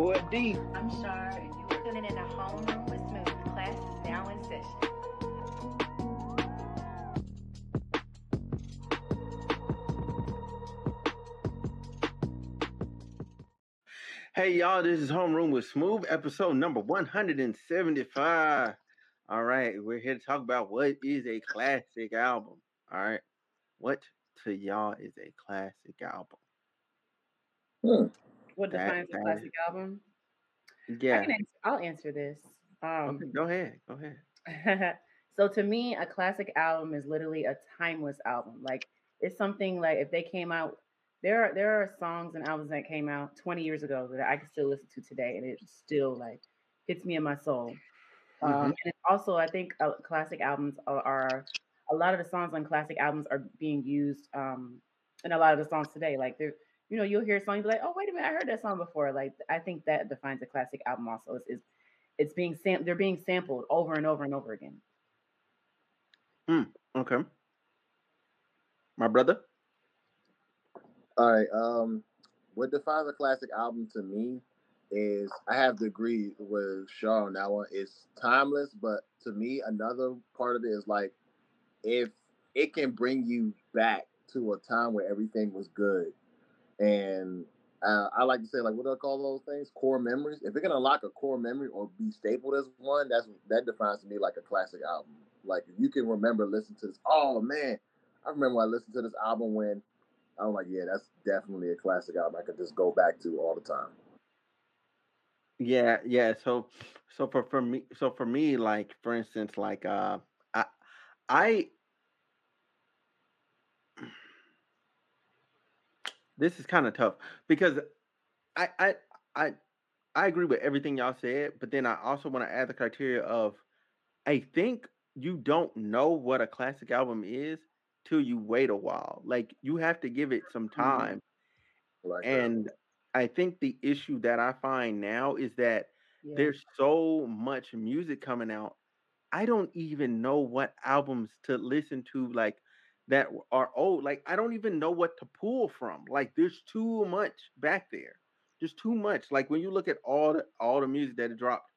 lead. It's your boy D. I'm Shar, and you're tuning in a homeroom with Smooth. Class is now in session. Hey y'all, this is Homeroom with Smooth, episode number 175. All right, we're here to talk about what is a classic album. All right, what to y'all is a classic album? Hmm. What defines that, a classic album? Yeah, I answer, I'll answer this. Um, okay, go ahead. Go ahead. so to me, a classic album is literally a timeless album. Like it's something like if they came out, there are there are songs and albums that came out 20 years ago that I can still listen to today, and it still like hits me in my soul. Um, mm-hmm. And also, I think uh, classic albums are, are, a lot of the songs on classic albums are being used um, in a lot of the songs today. Like they're you know, you'll hear a song, you'll be like, oh, wait a minute, I heard that song before. Like, I think that defines a classic album also is, is it's being sam- they're being sampled over and over and over again. Hmm. Okay. My brother. All right. Um, what defines a classic album to me is I have to agree with Shaw on that one. It's timeless, but to me, another part of it is like if it can bring you back to a time where everything was good and uh, I like to say, like, what do I call those things? Core memories. If it can unlock a core memory or be stapled as one, that's that defines to me like a classic album. Like, if you can remember listening to this, oh man, I remember when I listened to this album when I'm like, yeah, that's definitely a classic album. I could just go back to all the time. Yeah, yeah. So, so for for me, so for me, like for instance, like uh, I I this is kind of tough because I I I I agree with everything y'all said, but then I also want to add the criteria of I think you don't know what a classic album is till you wait a while. Like you have to give it some mm-hmm. time. Like and that. I think the issue that I find now is that yeah. there's so much music coming out. I don't even know what albums to listen to like that are old. Like I don't even know what to pull from. Like there's too much back there. There's too much. Like when you look at all the all the music that dropped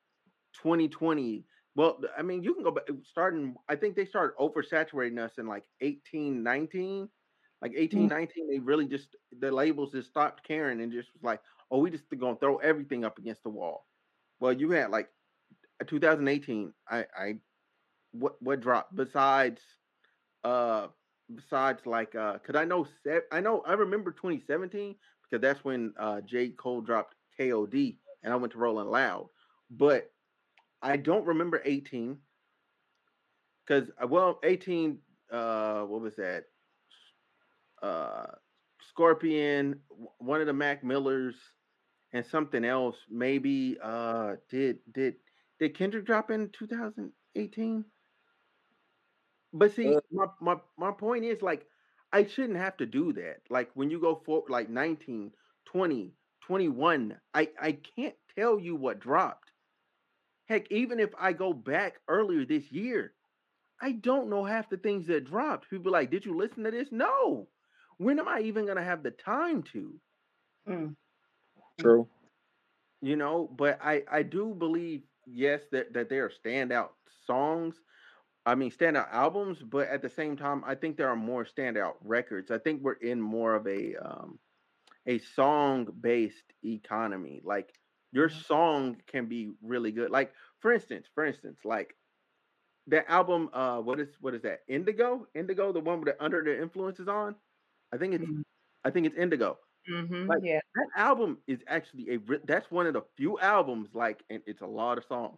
2020. Well, I mean, you can go back starting. I think they started oversaturating us in like 18, 19. Like 18, mm-hmm. 19, they really just the labels just stopped caring and just was like, oh, we just gonna throw everything up against the wall. Well, you had like 2018. I I what what dropped besides uh besides like uh cuz I know I know I remember 2017 because that's when uh J Cole dropped KOD and I went to Rolling Loud. But I don't remember 18 cuz uh, well 18 uh what was that? Uh Scorpion, one of the Mac Millers and something else maybe uh did did did Kendrick drop in 2018? But see, uh, my, my my point is like I shouldn't have to do that. Like when you go for like 19, 20, 21, I I can't tell you what dropped. Heck, even if I go back earlier this year, I don't know half the things that dropped. People be like, "Did you listen to this?" No. When am I even going to have the time to? Mm. True. You know, but I I do believe yes that that there are standout songs I mean, standout albums, but at the same time, I think there are more standout records. I think we're in more of a um, a song based economy. Like your mm-hmm. song can be really good. Like for instance, for instance, like that album. Uh, what is what is that? Indigo, Indigo, the one with the Under the Influences on. I think it's mm-hmm. I think it's Indigo. Mm-hmm, like yeah, that album is actually a that's one of the few albums like, and it's a lot of songs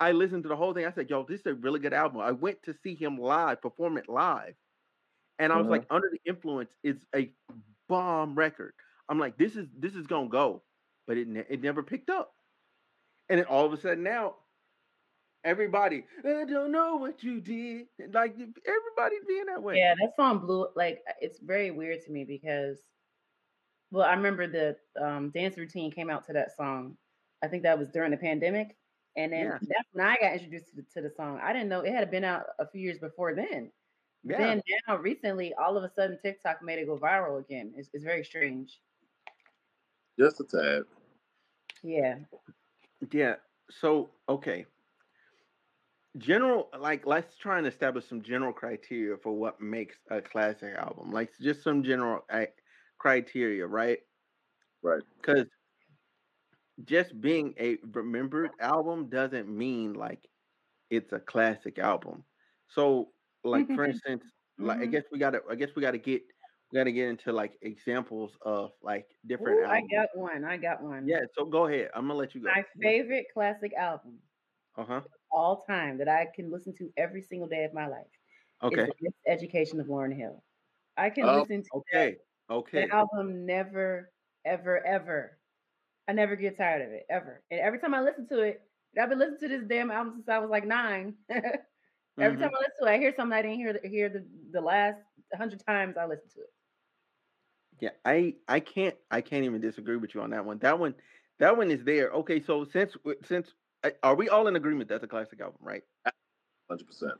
I listened to the whole thing. I said, "Yo, this is a really good album." I went to see him live, perform it live, and I was like, uh-huh. "Under the Influence" is a bomb record. I'm like, "This is this is gonna go," but it ne- it never picked up. And then all of a sudden now, everybody, I don't know what you did. Like everybody's being that way. Yeah, that song blew. Like it's very weird to me because, well, I remember the um, dance routine came out to that song. I think that was during the pandemic and then yeah. that's when I got introduced to the, to the song. I didn't know it had been out a few years before then. Yeah. Then now recently, all of a sudden, TikTok made it go viral again. It's, it's very strange. Just a tad. Yeah. Yeah. So okay. General like let's try and establish some general criteria for what makes a classic album. Like just some general uh, criteria, right? Right. Because just being a remembered album doesn't mean like it's a classic album. So like for instance, like I Mhm. guess we gotta I guess we gotta get we gotta get into like examples of like different Ooh, I got one. I got one. Yeah, so go ahead. I'm gonna let you go. My favorite classic album Uh huh. all time that I can listen to every single day of my life Okay. is Education of Lauryn Hill. I can Oh, listen to Okay. Okay. that album never, ever, ever. I never get tired of it, ever. And every time I listen to it, I've been listening to this damn album since I was like nine. every Mhm. time I listen to it, I hear something I didn't hear the, hear the, the last hundred times I listened to it. Yeah, I I can't I can't even disagree with you on that one. That one that one is there. Okay, so since since uh, are we all in agreement that's a classic album, right? Hundred percent.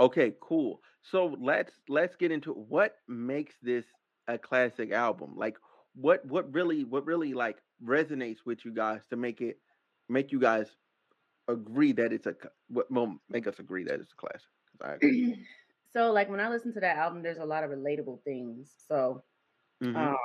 Okay, cool. So let's let's get into what makes this a classic album. Like what what really what really like resonates with you guys to make it make you guys agree that it's a will make us agree that it's a classic. I agree. so like when I listen to that album, there's a lot of relatable things. So Mhm. um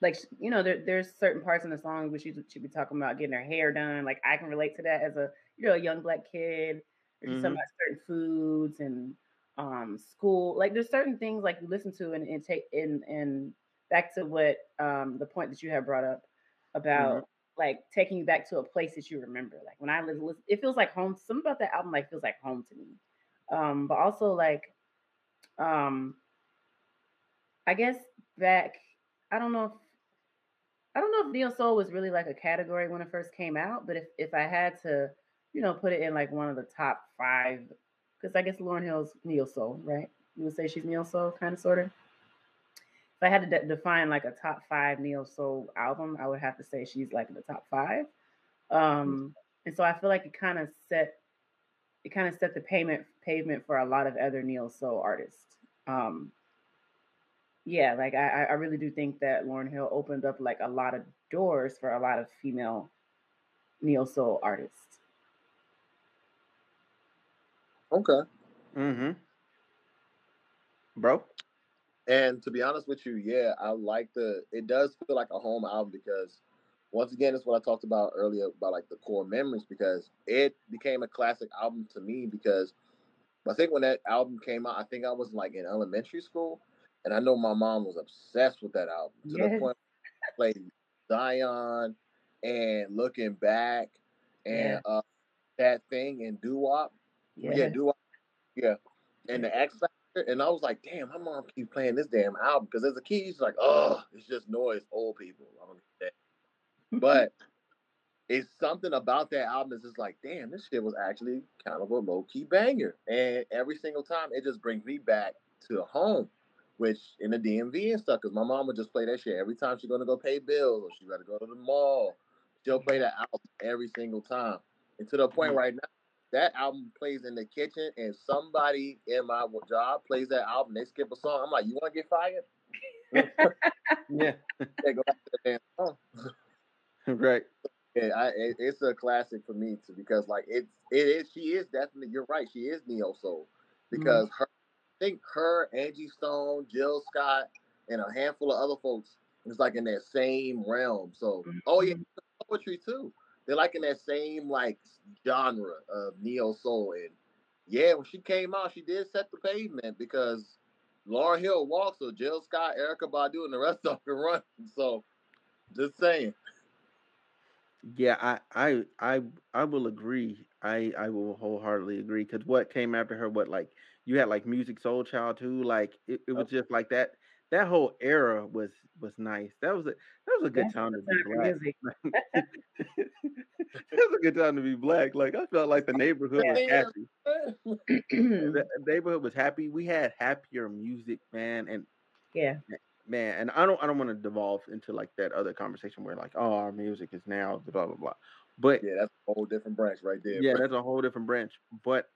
like you know there, there's certain parts in the song which you should be talking about getting her hair done like i can relate to that as a you know a young black kid or just Mhm. talking about certain foods and um school like there's certain things like you listen to and, and take in and back to what um the point that you have brought up about like taking you back to a place that you remember like when i listen, listen it feels like home something about that album like feels like home to me um but also like um I guess back, I don't know if I don't know if neo soul was really like a category when it first came out, but if if I had to, you know, put it in like one of the top five, because I guess Lauryn Hill's neo soul, right? You would say she's neo soul, kind of, sort of. If I had to de- define like a top five neo soul album, I would have to say she's like in the top five. Um, and so I feel like it kind of set it kind of set the payment pavement for a lot of other neo soul artists. Um, yeah, like I, I- I really do think that Lauryn Hill opened up like a lot of doors for a lot of female neo soul artists. Okay. Mm-hmm. Bro? And to be honest with you, yeah, I like the. It does feel like a home album because, once again, it's what I talked about earlier about like the core memories because it became a classic album to me because I think when that album came out, I think I was like in elementary school, and I know my mom was obsessed with that album to the Yes. point I played Zion and looking back and uh, that thing and doo wop. Yeah, Yeah. doo wop. Yeah, and the X Factor. And I was like, damn, my mom keeps playing this damn album because as a kid, she's like, oh, it's just noise, old people. I don't get that. But it's something about that album that's just like, damn, this shit was actually kind of a low key banger. And every single time, it just brings me back to home, which in the DMV and stuff, because my mom would just play that shit every time she's gonna go pay bills or she got to go to the mall. She'll play that album every single time. And to the point mm-hmm. right now, that album plays in the kitchen, and somebody in my job plays that album. They skip a song. I'm like, you want to get fired? Yeah. They go to the damn song. right. Yeah, I, it, it's a classic for me too because like it's it is she is definitely you're right she is neo soul mm. because her I think her Angie Stone Jill Scott and a handful of other folks is like in that same realm so oh yeah mm-hmm. poetry too they're like in that same like genre of neo soul and yeah when she came out she did set the pavement because Lauryn Hill walks, so Jill Scott Erykah Badu and the rest of them run so just saying Yeah, I I I I will agree. I I will wholeheartedly agree because what came after her, what like you had like Musiq Soulchild too, like it, it was just like that. That whole era was was nice. That was a that was a good That's time to be black. that was a good time to be black. Like I felt like the neighborhood was happy. The neighborhood was happy. We had happier music, man, and yeah. man, and I don't I don't want to devolve into like that other conversation where like oh our music is now blah blah blah. But Yeah, that's a whole different branch right there. yeah, bro. that's a whole different branch. But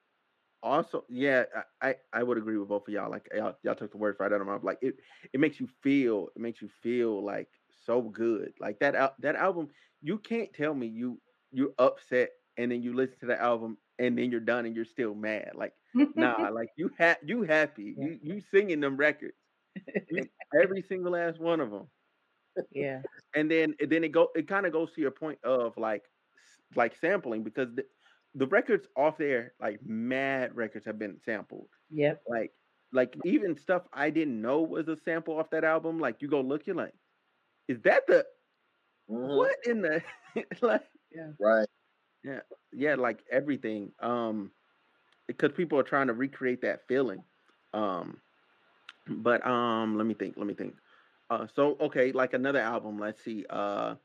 also, yeah, I, I I would agree with both of y'all. Like y'all, y'all took the word right out of my mouth. Like it it makes you feel it makes you feel like so good. Like that al- that album, you can't tell me you you're upset and then you listen to the album and then you're done and you're still mad. Like nah, like you ha- you happy. Yeah. You you singing them records. You- every single last one of them. yeah. And then and then it go it kind of goes to your point of like like sampling because the, the records off there like mad records have been sampled Yep. like like even stuff I didn't know was a sample off that album. Like you go look, you're like, is that the Mhm. what in the like? yeah. Right. Yeah. Yeah, like everything. Um, because people are trying to recreate that feeling. Um, but um, let me think. Let me think. Uh, so okay, like another album. Let's see. Uh,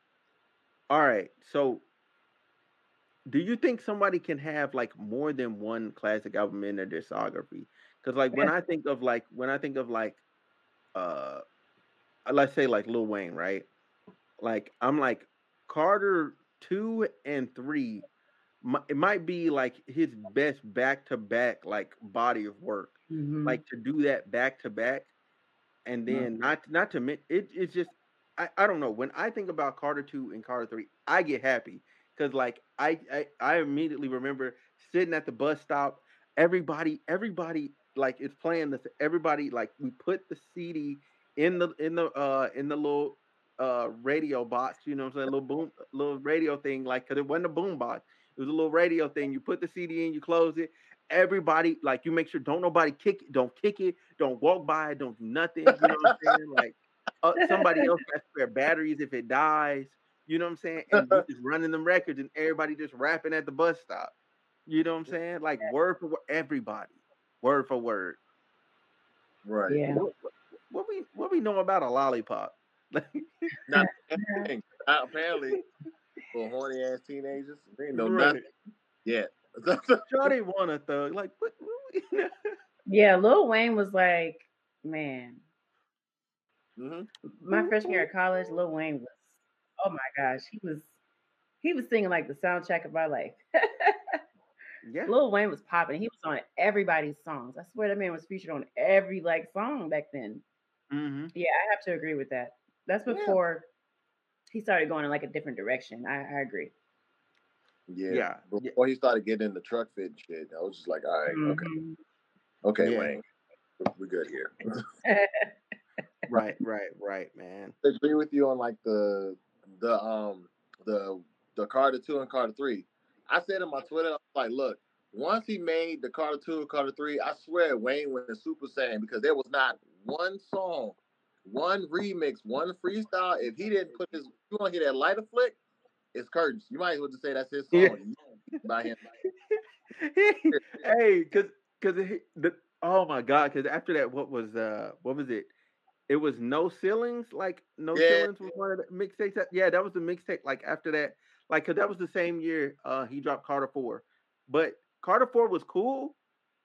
all right. So, do you think somebody can have like more than one classic album in their discography? Because like when I think of like when I think of like, uh, let's say like Lil Wayne, right? Like I'm like Carter two and three. It might be like his best back to back like body of work Mhm. like to do that back to back and Mhm. then not not to it it's just I, I don't know when I think about Carter 2 and Carter 3 I get happy cuz like I, I I immediately remember sitting at the bus stop everybody everybody like is playing this everybody like we put the CD in the in the uh in the little uh radio box you know what I'm saying little boom little radio thing like cuz it wasn't a boom box it was a little radio thing you put the CD in you close it everybody like you make sure don't nobody kick it, don't kick it, don't walk by it, don't do nothing. You know what I'm saying? Like uh, somebody else has to spare batteries if it dies. You know what I'm saying? And you just running them records and everybody just rapping at the bus stop. You know what I'm saying? Like word for word, everybody, word for word. Right. Yeah. What, what, what we what we know about a lollipop? Now, that's the thing. Uh, apparently, for horny ass teenagers, they ain't know Right. nothing yet. Shorty want a thug. Like what? what Yeah. Lil Wayne was like, man, hmm my freshman year of college, Lil Wayne was, oh my gosh, he was, he was singing like the soundtrack of my life. yeah. Lil Wayne was popping. He was on everybody's songs. I swear that man was featured on every like song back then. hmm Yeah, I have to agree with that. That's Yeah. before he started going in like a different direction. I, I agree. Yeah. Yeah, yeah. Before he started getting in the Trukfit and shit, I was just like, all right, okay, Mhm. okay, Yeah. Wayne, we're good here. Right, right, right, man. I agree with you on like the the um the the Carter two and Carter three. I said in my Twitter, I was like, look, once he made the Carter two and Carter three, I swear Wayne went Super Saiyan because there was not one song, one remix, one freestyle. If he didn't put his, you want to hear that lighter flick? It's curtains. You might as well just say that's his song Yeah. by him. hey, cause cause the oh my god, cause after that, what was uh what was it? It was no ceilings. Like no Yeah. ceilings was one of the mixtapes. That, yeah, that was the mixtape. Like after that, like cause that was the same year uh he dropped Carter Four, but Carter Four was cool.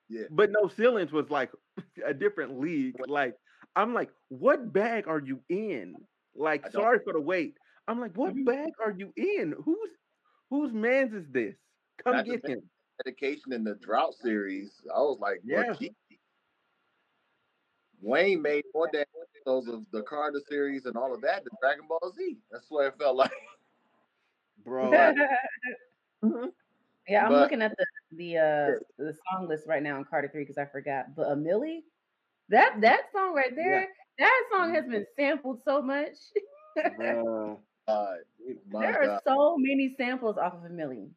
Yeah. But no ceilings was like a different league. Like I'm like, what bag are you in? Like, sorry for the wait. I'm like, what Mhm. bag are you in? Who's whose man's is this? Come the get him. Dedication in the drought series. I was like, Yeah. gee. Wayne made more damn episodes of the Carter series and all of that than Dragon Ball Z. That's what it felt like. Bro, yeah, I'm But- looking at the the uh the song list right now on Carter Three because I forgot. But a Milli, that that song right there, that song has been sampled so much. bro. Uh, my there are God. so many samples off of a Milli,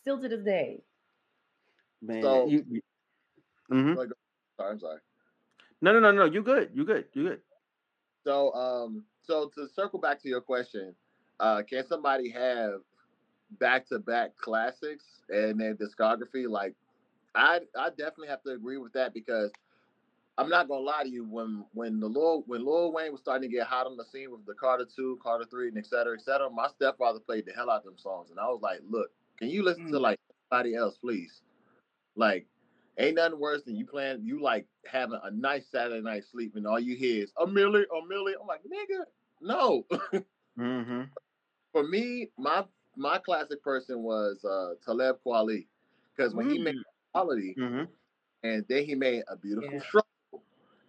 still to this day. Man, So- you, you Mhm. Sorry, I'm sorry. no, no, no, no. You good? You good? You good? So, um, so to circle back to your question, uh, can somebody have back-to-back classics in their discography? Like, I, I definitely have to agree with that because I'm not gonna lie to you. When when the Lil when Lil Wayne was starting to get hot on the scene with the Carter Two, Carter Three, and et cetera, et cetera, my stepfather played the hell out of them songs, and I was like, look, can you listen to Mm. like somebody else, please? Like, ain't nothing worse than you playing you like having a nice Saturday night sleep and all you hear is a milli, a milli. I'm like, nigga, no. Mm-hmm. For me, my my classic person was uh Talib Kweli. Because when he made quality Mm-hmm. and then he made a beautiful Yeah. struggle.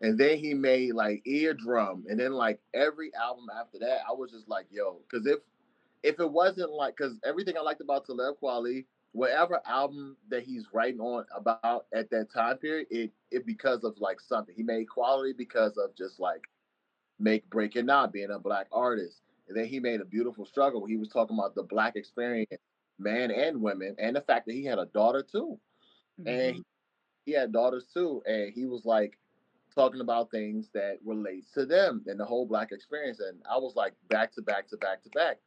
and then he made like Eardrum, and then like every album after that, I was just like, yo, because if if it wasn't like, because everything I liked about Talib Kweli, whatever album that he's writing on about at that time period, it it because of like something he made quality because of just like make breaking not being a black artist, and then he made a beautiful struggle. He was talking about the black experience, man and women, and the fact that he had a daughter too, Mhm. and he had daughters too, and he was like talking about things that relates to them and the whole black experience. And I was like back to back to back to back.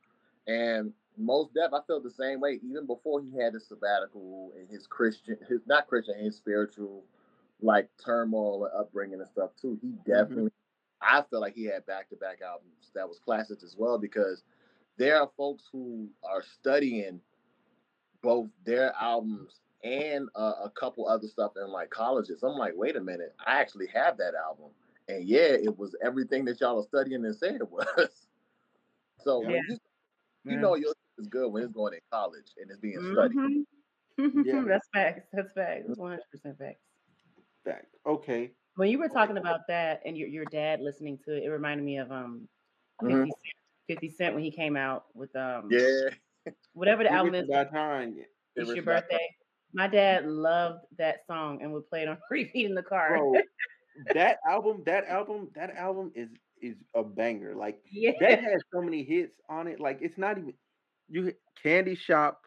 And Mos Def, I felt the same way even before he had his sabbatical and his Christian, his not Christian, his spiritual like turmoil and upbringing and stuff too. He definitely, I feel like he had back to back albums that was classics as well because there are folks who are studying both their albums and uh, a couple other stuff in like colleges. I'm like, wait a minute, I actually have that album, and yeah, it was everything that y'all are studying and saying it was. so Yeah. you you Yeah. know your is good when it's going in college and it's being studied. Mhm. Yeah. That's facts. That's facts. That's one hundred percent facts. Fact. Okay. When you were talking about that and your your dad listening to it, it reminded me of um 50 Mhm. Cent. 50 Cent when he came out with um Yeah, whatever the Give album it is. time. It's your was not- birthday. My dad loved that song and would play it on repeat in the car. Bro, that album, that album, that album is is a banger. Like yeah. that has so many hits on it. Like it's not even you Candy Shop,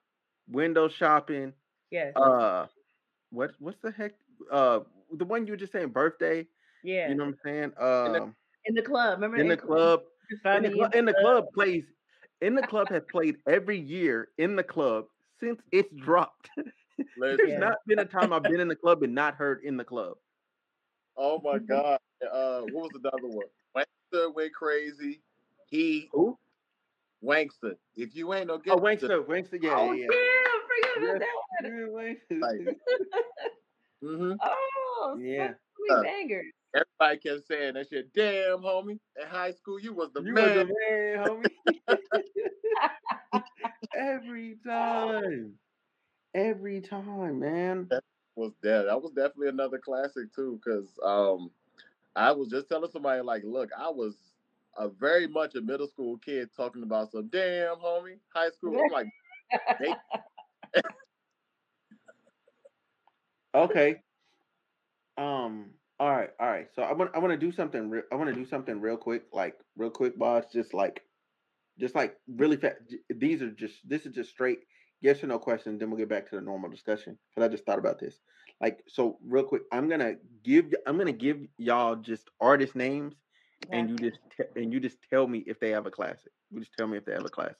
Window Shopping, yes. uh what what's the heck? Uh the one you were just saying birthday. yeah. You know what I'm saying? the- Um in the club. Remember in the club. You could find In the, me club, in the club plays in the club has played every year in the club since it's dropped. There's Yeah. not been a time I've been in the club and not heard in the club. oh my god, uh, what was another one? Wanksta went crazy. He Who? Wanksta. If you ain't no good, Oh, Wanksta, Wanksta, yeah, oh yeah, yeah, yeah. I forgot about Yeah. that one. Yeah, Wanksta. Like- hmm Oh, Yeah. so Uh, many bangers. everybody kept saying that shit. Damn, homie, in high school you was the You man. was the man, homie. Every time. Every time, man. was that that was definitely another classic too because um i was just telling somebody like look i was a very much a middle school kid talking about some damn homie high school i'm like they, Okay. Um. All right. All right. So I want. I want to do something. Re- I want to do something real quick. Like real quick, boss. Just like, just like really fast. These are just. This is just straight yes or no questions. Then we'll get back to the normal discussion. Because I just thought about this. Like so, real quick. I'm gonna give. I'm gonna give y'all just artist names, and you just te- and you just tell me if they have a classic. You just tell me if they have a classic.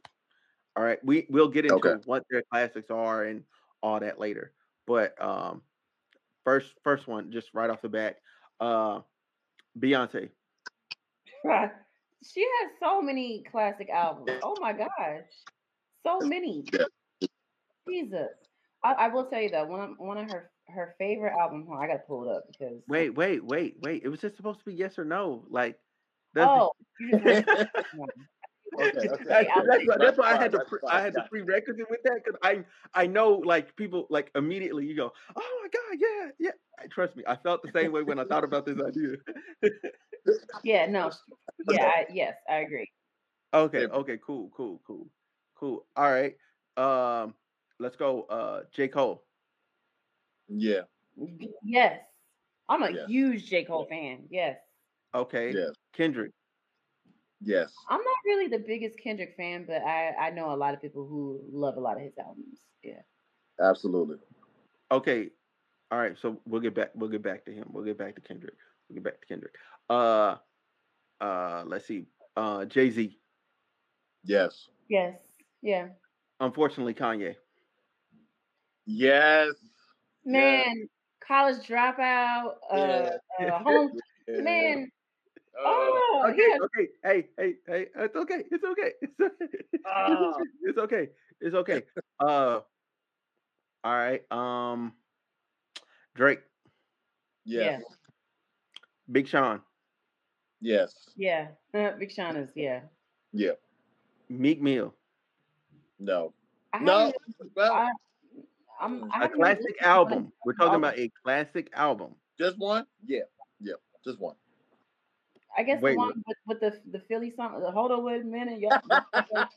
All right. We we'll get into Okay. what their classics are and all that later. But um, first first one just right off the bat, uh, Beyonce. she has so many classic albums. Oh my gosh, so many. Jesus, I, I will tell you though, one of, one of her her favorite album. I gotta pull it up because Wait, wait, wait, wait. It was just supposed to be yes or no. Like that's Oh, you just went to one. Okay, okay. that's, I'll that's why, that's why I had to pre- I fine, had the got it. prerequisite with that because I I know like people like immediately you go oh my god yeah yeah I- trust me I felt the same way when I thought about this idea. Yeah, no, yeah, I, yes, I agree. okay, okay, cool, cool, cool, cool. All right, um, let's go. Uh, J Cole. yeah Yes, I'm a Yes. huge J Cole fan. Yes, Okay, yes Kendrick. yes I'm not really the biggest Kendrick fan, but I I know a lot of people who love a lot of his albums. Yeah. absolutely Okay, all right. So we'll get back. We'll get back to him. We'll get back to Kendrick. We'll get back to Kendrick. Uh, uh, let's see. Uh, Jay Z. yes Yes. Yeah. Unfortunately, Kanye. yes Man, college dropout, uh, Yeah. uh home yeah. man. Uh, Oh, okay, yeah. okay. Hey, hey, hey. It's okay. It's okay. It's okay. Ah. It's okay. It's okay. Uh, all right. Um, Drake, yes Big Sean, yes Yeah. Uh, Big Sean is yeah. yeah Meek Mill. no I no well I, I'm, I A classic album. one We're talking about a classic album. just one Yeah. yeah Just one. I guess Wait, the one with, with the the Philly song. The hold on wait a minute. Y'all,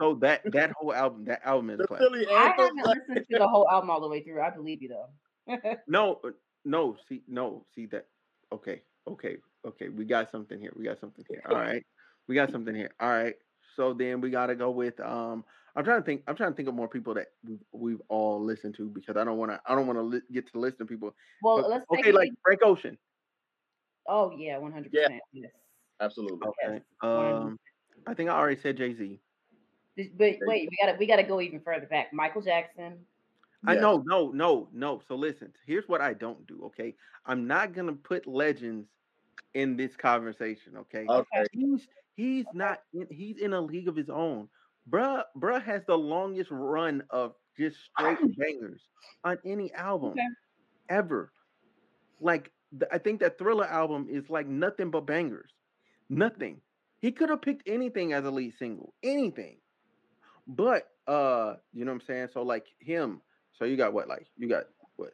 So that that whole album, that album is The a classic. Philly I anthem. haven't listened to the whole album all the way through. I believe you though. No, uh, no, see, no, see that. Okay, okay, okay. We got something here. We got something here. All right, we got something here. All right. So then we got to go with. Um, I'm trying to think. I'm trying to think of more people that we've, we've all listened to because I don't want to. I don't want to li- get to the list of people. well, But- let's okay, like Frank Ocean. Oh yeah, one hundred percent. Yes. Absolutely. Okay. Um, I think I already said Jay Z. But wait, we gotta we gotta go even further back. Michael Jackson. I Yes. know, no, no, no. So listen, here's what I don't do. Okay, I'm not gonna put legends in this conversation. Okay, Okay. he's he's not in, he's in a league of his own. Bruh, bruh has the longest run of just straight bangers on any album Okay. ever. Like th- I think that Thriller album is like nothing but bangers. Nothing. He could have picked anything as a lead single, anything. But uh, you know what I'm saying? So like him, so you got what like you got what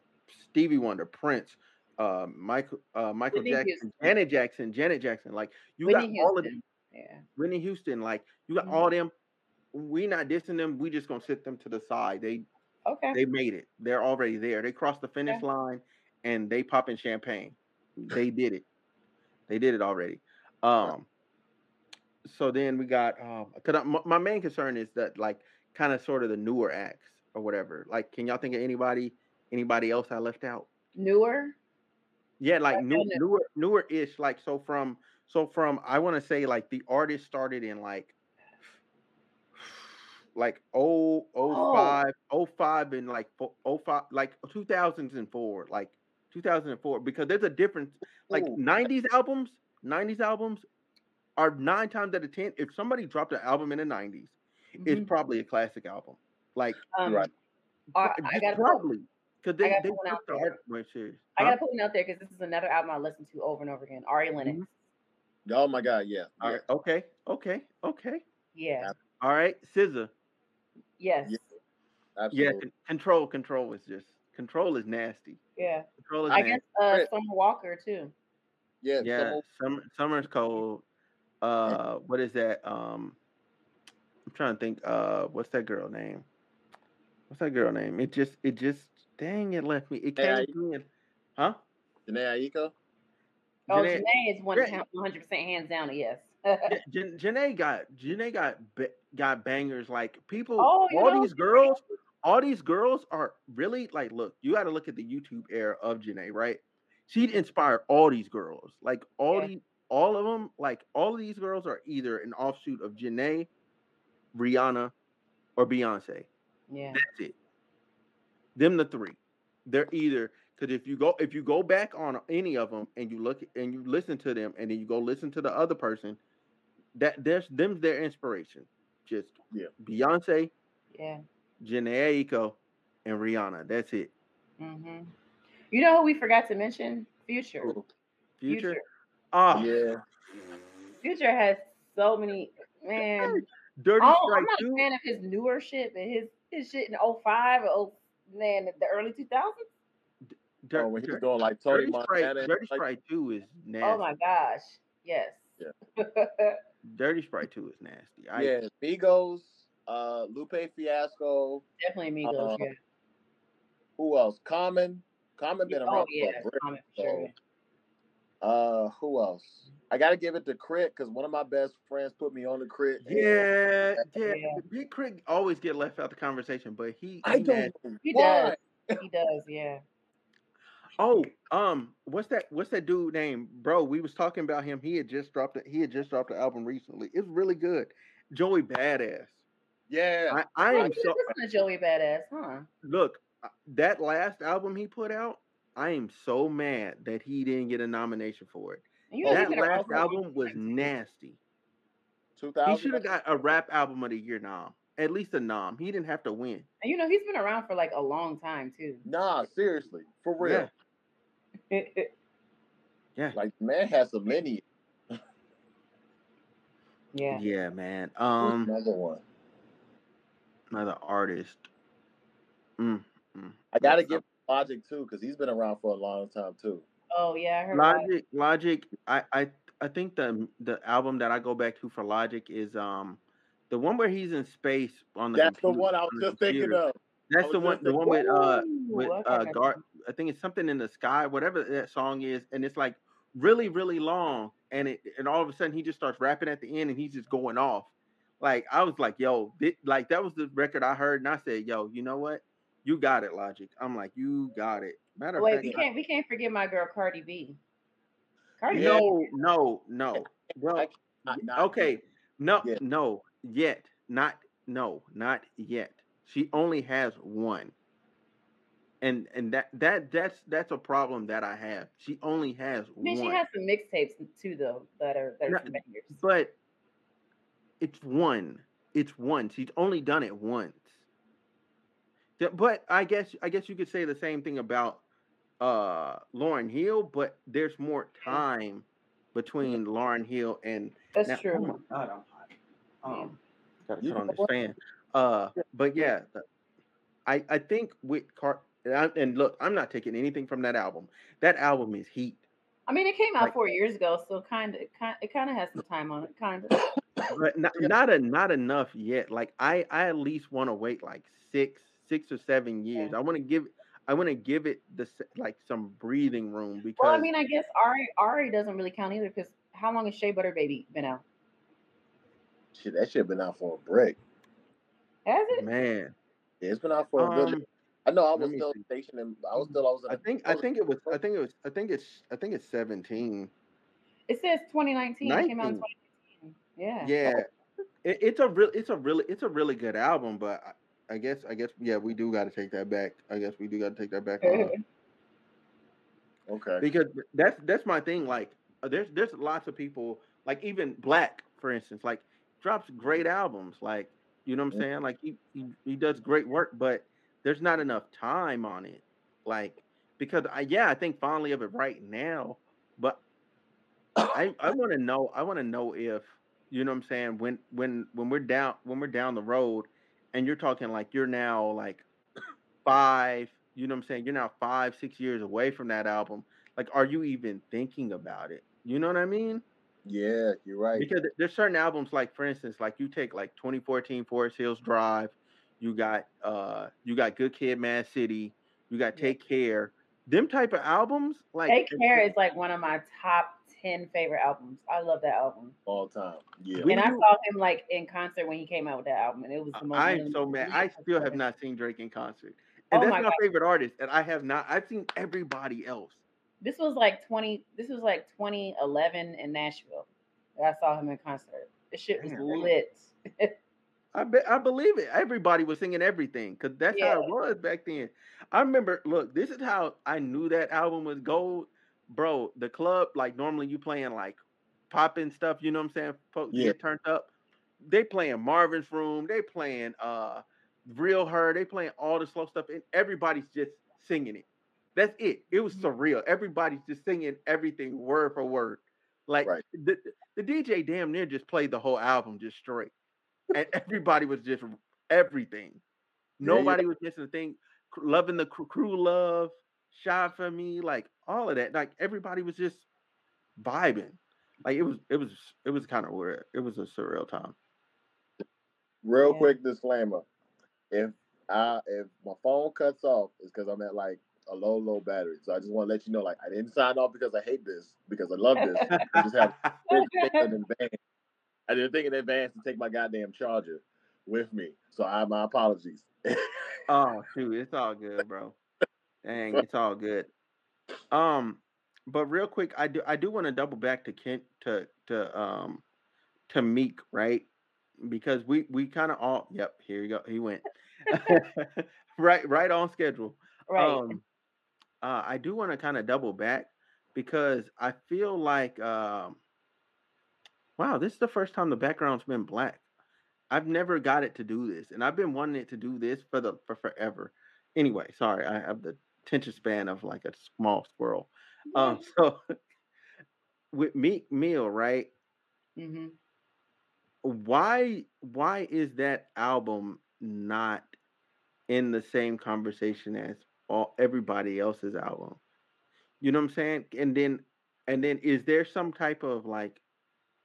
Stevie Wonder, Prince, uh Michael uh Michael Whitney Jackson, Houston. Janet Jackson, Janet Jackson. Like you Whitney got all of Houston. Yeah. Whitney Houston, like you got Mhm. all them. We not dissing them. We just gonna sit them to the side. They Okay. they made it. They're already there. They crossed the finish line and they popping champagne. They did it. They did it already. Um. So then we got um. Cause I, my, my main concern is that like kind of sort of the newer acts or whatever. Like, can y'all think of anybody anybody else I left out? Newer. Yeah, like new, newer newer ish. Like so from so from I want to say like the artist started in like like oh oh Oh. five oh five and like oh five like two thousands and four like two thousand and four because there's a difference like Ooh. nineties albums nineties albums are nine times out of ten if somebody dropped an album in the 90s it's Mhm. probably a classic album like Um, Right. I- I gotta put- probably because they gotta they put one out the there. art wait, serious. I gotta put one out there because this is another album I listen to over and over again. Ari Lennox. Oh my God. Yeah. All yeah. right. Okay. Okay. Okay. Yeah. All right. SZA. Yes. Yeah. Yeah. Absolutely. con- control. Control is just. Control is nasty. Yeah. Control is I nasty. guess uh, Right. Summer Walker too. Yeah. yeah. Summer- Summer. Summer's cold. Uh. What is that? Um. I'm trying to think. Uh. What's that girl name? What's that girl name? It just. It just. Dang! It left me. It Hey, came I- to Huh? Jhené Aiko. Oh, Jhené- Jhené is hundred percent hands down. Yes. Jan- Jhené got Jhené got got bangers like people. Oh, you all know, these girls, all these girls are really like. Look, you got to look at the YouTube era of Jhené, right? She inspired all these girls, like all Yeah. these, all of them, like all of these girls are either an offshoot of Jhené, Rihanna, or Beyonce. yeah. That's it. Them the three. They're either because if you go if you go back on any of them and you look and you listen to them and then you go listen to the other person, that there's them's their inspiration. Just Yeah. Beyonce, Yeah. Jhené Aiko, and Rihanna. That's it. hmm You know who we forgot to mention? Future. Future. Future. Ah, Yeah. Future has so many man. Dirty Oh, Strike I'm not too. a fan of his newer shit, but his his shit in 05 or 0, man, the early 2000s. Dir- oh, when he was Dir- like Tony Dirty Montana. Sprite. Dirty like, Sprite two is nasty. Oh my gosh. Yes. Yeah. Dirty Sprite two is nasty. I, yeah. Migos. Uh, Lupe Fiasco. Definitely Migos. Uh, yeah. Who else? Common. Common been Oh around yeah. for a for sure. Uh, who else? I gotta give it to K.R.I.T. because one of my best friends put me on the Crit. Yeah, yeah. Yeah. Big K.R.I.T. always get left out the conversation, but he. I don't know He does. He does. Yeah. Oh, um, what's that? What's that dude name, bro? We was talking about him. He had just dropped it. He had just dropped the album recently. It's really good. Joey Badass. Yeah. I, I am so listen to Joey Badass, huh? look. uh, That last album he put out, I am so mad that he didn't get a nomination for it. You that last for a long album was nasty. 2000. He should have got a rap album of the year nom, at least a nom. He didn't have to win. And you know he's been around for like a long time too. Nah, seriously, for real. Yeah. Yeah. Like man has some many. yeah. Yeah, man. Who's Um, another one. Another artist. Mm, mm. I gotta What's give? Logic too because he's been around for a long time too. Oh yeah, I heard about it. Logic, Logic. I, I, I think the the album that I go back to for Logic is um the one where he's in space on the That's the one I was on the just thinking of. That's the one. The one with uh with okay, uh okay. Gar. I think it's something in the sky. Whatever that song is, and it's like really really long, and it and all of a sudden he just starts rapping at the end, and he's just going off. Like I was like, yo, thi- like that was the record I heard, and I said, yo, you know what? You got it, Logic. I'm like, you got it. Matter of fact, we can't we can't forget my girl Cardi B. Cardi Yeah. B. No, no, no. Well, Not- not okay, no, Yeah. no, yet, not, no, not yet. She only has one, and and that that that's that's a problem that I have. She only has one. I mean, one, she has some mixtapes too, though, that are that are some bangers. but it's one. It's once. He's only done it once. But I guess I guess you could say the same thing about uh Lauryn Hill, but there's more time between Lauryn Hill and That's Now- true. Oh my god, I'm hot. Um, gotta You turn on this fan. Uh, but yeah, I I think with Car and, I, and look, I'm not taking anything from that album. That album is heat, I mean, it came out Like- four years ago, so kind of, it kind of has some time on it, kind of. But not not a, not enough yet. Like I I at least want to wait like six six or seven years. I want to give I want to give it the like some breathing room because Well, I mean, I guess Ari Ari doesn't really count either because how long has Shea Butter Baby been out? Shit, that shit been out for a break. Has it? man, Yeah, it's been out for a good. um, I know I was still see. stationed in. I was still. I was. In I think I think it was I think it was I think it's I think it's 17. It says 2019. It came out in 2019. Yeah. Yeah, it, it's a real, it's a really, it's a really good album. But I, I guess, I guess, yeah, we do got to take that back. I guess we do got to take that back Okay. because that's that's my thing. Like, uh, there's there's lots of people, like even Black, for instance, like drops great albums. Like, you know what I'm Mhm. saying? Like he he, he does great work, but there's not enough time on it. Like, because I yeah, I think fondly of it right now, but I I want to know I want to know if you know what I'm saying? When when when we're down when we're down the road and you're talking like you're now like five you know what I'm saying? You're now five six years away from that album. Like are you even thinking about it? You know what I mean? Yeah, you're right. because there's certain albums like for instance like you take like 2014 Forest Hills Drive you got uh you got Good Kid Mad City you got Take Care. Them type of albums like Take Care is like one of my top 10 favorite albums. I love that album. All time. Yeah. We and I do- saw him like in concert when he came out with that album, and it was the most. I'm so mad. I still have not seen Drake in concert, and Oh that's my my, favorite artist. And I have not. I've seen everybody else. This was like 20. This was like 2011 in Nashville. that I saw him in concert. The shit was Damn. lit. I bet I believe it. Everybody was singing everything because that's how it was back then. I remember. Look, this is how I knew that album was gold, bro. The club, like normally you playing like popping stuff. You know what I'm saying? Folks Yeah. get turned up. They playing Marvin's Room. They playing uh Real Her. They playing all the slow stuff, and everybody's just singing it. That's it. It was Mm-hmm. surreal. Everybody's just singing everything word for word. Like Right. the the DJ damn near just played the whole album just straight, and everybody was just everything. There you Nobody was missing a thing. Loving the cr- crew love, shy for me, like all of that. Like everybody was just vibing. Like it was, it was, it was kind of weird. It was a surreal time. Real Yeah. quick disclaimer: if I if my phone cuts off, it's because I'm at like a low low battery. So I just want to let you know, like I didn't sign off because I hate this, because I love this. I just have I didn't think in advance. I didn't think in advance to take my goddamn charger with me. So I my apologies. Oh shoot, it's all good, bro. Dang, it's all good. Um, but real quick, I do I do want to double back to Kent to to um to Meek, right? Because we we kind of all yep, here you go. He went. right right on schedule. right. Um uh I do want to kind of double back because I feel like um wow, this is the first time the background's been black. I've never got it to do this, and I've been wanting it to do this for the for forever. Anyway, sorry, I have the attention span of like a small squirrel. Um, so with Meek Mill, right? Mm-hmm. Why why is that album not in the same conversation as all everybody else's album? You know what I'm saying? And then and then is there some type of like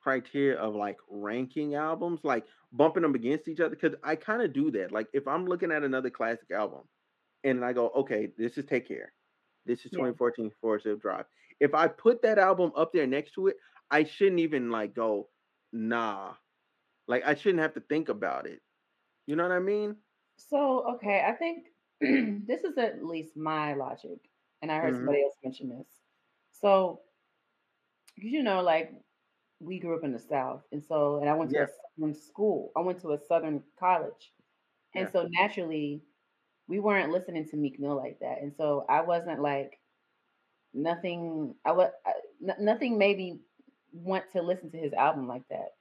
criteria of like ranking albums, like bumping them against each other? Because I kind of do that. Like if I'm looking at another classic album and I go, okay, this is Take Care. This is Yeah. 2014 Forest Hill Drive. If I put that album up there next to it, I shouldn't even like go, nah. Like I shouldn't have to think about it. You know what I mean? So okay, I think this is at least my logic, and I heard Mhm. somebody else mention this. So you know, like we grew up in the South, and so, and I went to Yeah. a southern school. I went to a southern college, and Yeah. so naturally, we weren't listening to Meek Mill like that, and so I wasn't like nothing. I was nothing made me want to listen to his album like that.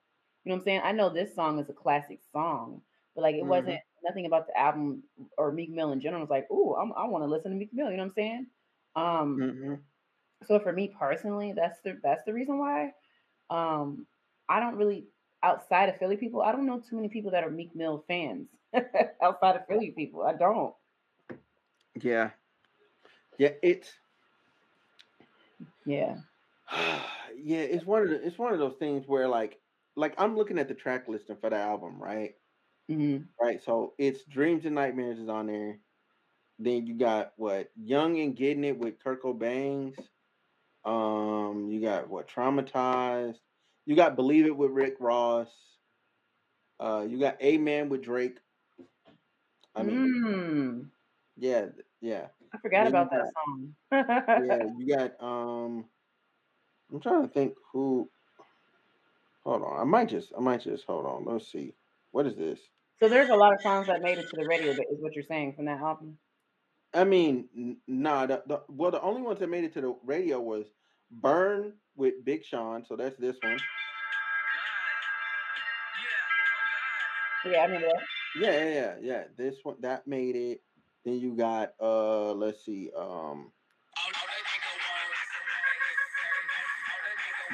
You know what I'm saying? I know this song is a classic song, but like it Mhm. wasn't nothing about the album or Meek Mill in general. was like, oh, I want to listen to Meek Mill. You know what I'm saying? Um, hmm so for me personally, that's the that's the reason why. Um, I don't really outside of Philly people. I don't know too many people that are Meek Mill fans outside of Philly people. I don't. Yeah. Yeah, it's Yeah. yeah, it's one of the, it's one of those things where like like I'm looking at the track listing for the album, right? hmm Right. So it's Dreams and Nightmares is on there. Then you got what Young and Getting It with Kirko Bangz. Um, you got what Traumatized. You got Believe It with Rick Ross. Uh, you got Amen with Drake. I mean, Mm. Yeah, yeah, I forgot about that song. yeah. You got um. I'm trying to think who. Hold on, I might just, I might just hold on. Let's see. What is this? So there's a lot of songs that made it to the radio. Is what you're saying from that album. I mean, nah. The, the well, the only ones that made it to the radio was "Burn" with Big Sean. So that's this one. Yeah, I remember that. Yeah, yeah, yeah, yeah. This one that made it. Then you got uh, let's see, um.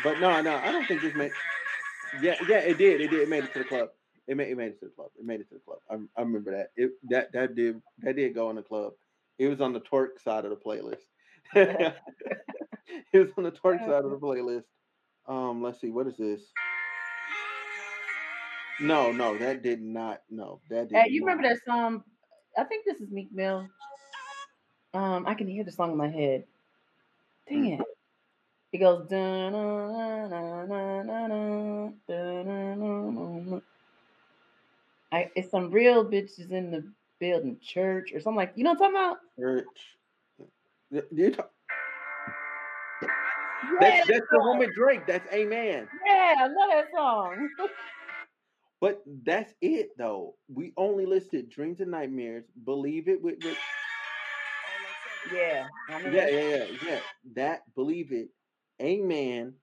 But no, no, I don't think this made. Yeah, yeah, it did. It did. It made it to the club. It made it made it to the club. It made it to the club. I, I remember that. It that that did that did go in the club. It was on the twerk side of the playlist. it was on the twerk side of the playlist. Um, let's see, what is this? No, no, that did not. No, that did. Hey, you not. remember that song? I think this is Meek Mill. Um, I can hear the song in my head. Dang hmm. it. It goes dun I it's some real bitches in the building church or something like you know what I'm talking about? Church. You talk. yeah, that's, that's the one with Drake. That's Amen. Yeah, I love that song. But that's it though. We only listed Dreams and Nightmares. Believe it with, with yeah, yeah, yeah, yeah, yeah. That believe it. Amen.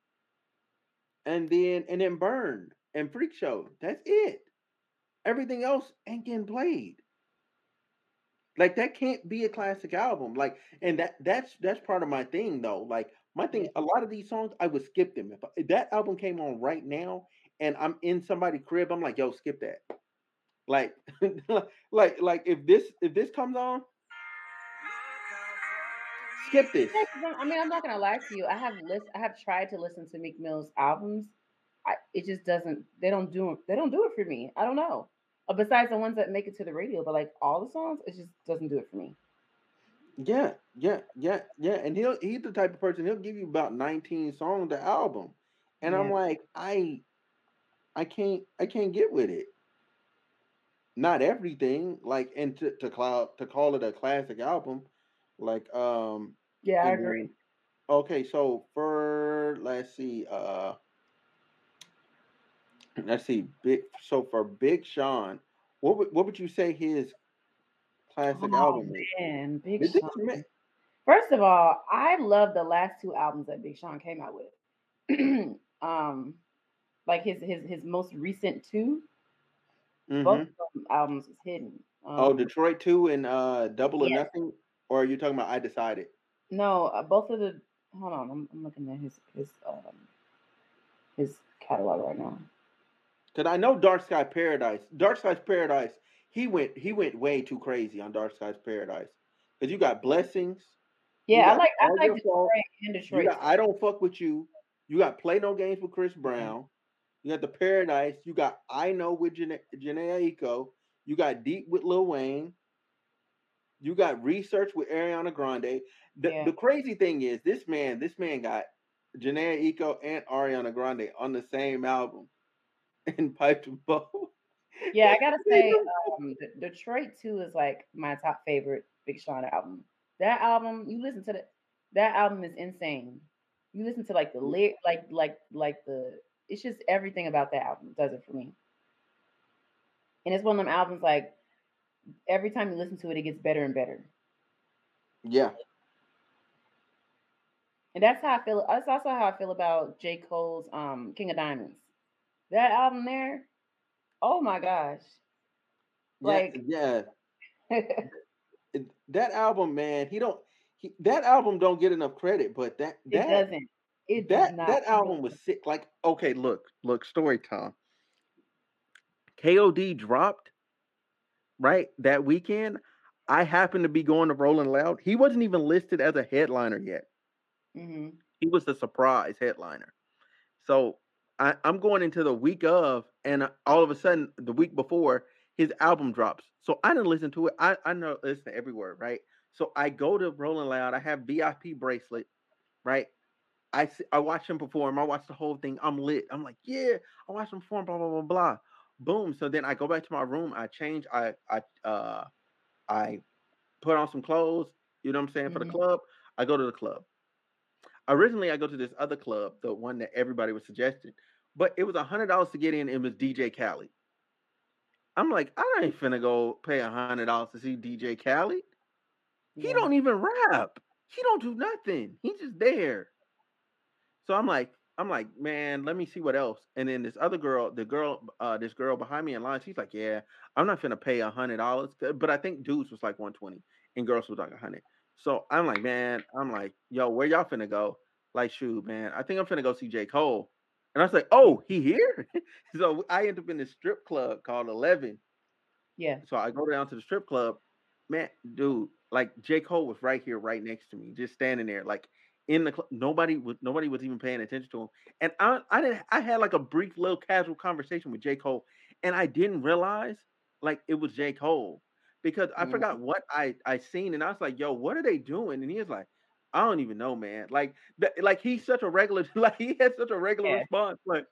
And then and then burn and freak show. That's it. Everything else ain't getting played. Like that can't be a classic album. Like, and that that's that's part of my thing though. Like my thing, a lot of these songs I would skip them. If, if that album came on right now and I'm in somebody's crib, I'm like, yo, skip that. Like, like, like if this if this comes on, skip this. I'm- mean, I'm not gonna lie to you. I have list. I have tried to listen to Meek Mill's albums. I, it just doesn't. They don't do. it- They don't do it for me. I don't know. Uh, besides the ones that make it to the radio, but like all the songs, it just doesn't do it for me. Yeah, yeah, yeah, yeah. And he'll he's the type of person he'll give you about 19 songs the album. And I'm like, I I can't I can't get with it. Not everything, like and to to cloud to call it a classic album, like um Yeah, I and then- agree. okay, so for let's see, uh let's see, big so for Big Sean, what would what would you say his classic Oh album is? man, Big this Sean. First of all, I love the last two albums that Big Sean came out with. um, like his his his most recent two, both Mhm. of them albums is hidden. Um, Oh, Detroit 2 and uh Double or yes. Nothing? Or are you talking about I Decided? No, uh, both of the. Hold on, I'm, I'm looking at his his um his catalog right now. Because I know Dark Sky Paradise. Dark Skies Paradise, he went he went way too crazy on Dark Skies Paradise. Because you got Blessings, Yeah, I like I like. Detroit and Detroit. got I Don't Fuck With You. You got Play No Games with Chris Brown. You got The Paradise. You got I Know with Jhené, Aiko. You got Deep with Lil Wayne. You got Research with Ariana Grande. The, Yeah. the crazy thing is, this man, this man got Jhené Aiko and Ariana Grande on the same album and piped them both. Yeah, I gotta say, um, Detroit too is like my top favorite Big Sean album. That album, you listen to the, that album is insane. You listen to like the lyric, like like like the, it's just everything about that album does it for me. And it's one of them albums like every time you listen to it, it gets better and better. yeah, And that's how I feel. That's also how I feel about J. Cole's um King of Diamonds. That album there, oh my gosh. Like yeah. It- that album, man, he don't. He, that album don't get enough credit, but that that doesn't. It that that album was sick. Like, okay, look, look, story time. KOD dropped right that weekend. I happened to be going to Rolling Loud. He wasn't even listed as a headliner yet. hmm He was the surprise headliner. So I, I'm going into the week of, and uh, all of a sudden, the week before, his album drops. So I didn't listen to it. I, I know listen to every word, right? So I go to Rolling Loud. I have VIP bracelet, right? I I watch him perform. I watch the whole thing. I'm lit. I'm like, yeah, I watched him perform. Blah blah blah blah. Boom. So then I go back to my room. I change. I I uh I put on some clothes. You know what I'm saying for the Mhm. club. I go to the club. Originally, I go to this other club, the one that everybody was suggesting, but it was a hundred dollars to get in. It was DJ Khaled. I'm like, I ain't finna go pay a hundred dollars to see DJ Khaled. He Yeah. don't even rap. He don't do nothing. He's just there. So I'm like, I'm like, man, let me see what else. And then this other girl, the girl, uh, this girl behind me in line, she's like, yeah, I'm not gonna pay a hundred dollars. But I think dudes was like 120 and girls was like a hundred. So I'm like, man, I'm like, yo, where y'all finna go? Like, shoot, man, I think I'm finna go see J. Cole. And I was like, oh, he here? so I end up in this strip club called Eleven. Yeah. So I go down to the strip club. Man, dude, like J. Cole was right here, right next to me, just standing there, like in the club. Nobody was nobody was even paying attention to him. And I I didn't I had like a brief little casual conversation with J. Cole, and I didn't realize like it was J. Cole because I Mhm. forgot what I I seen, and I was like, yo, what are they doing? And he was like, I don't even know, man. Like that, like he's such a regular, like he had such a regular Yeah. response. Like,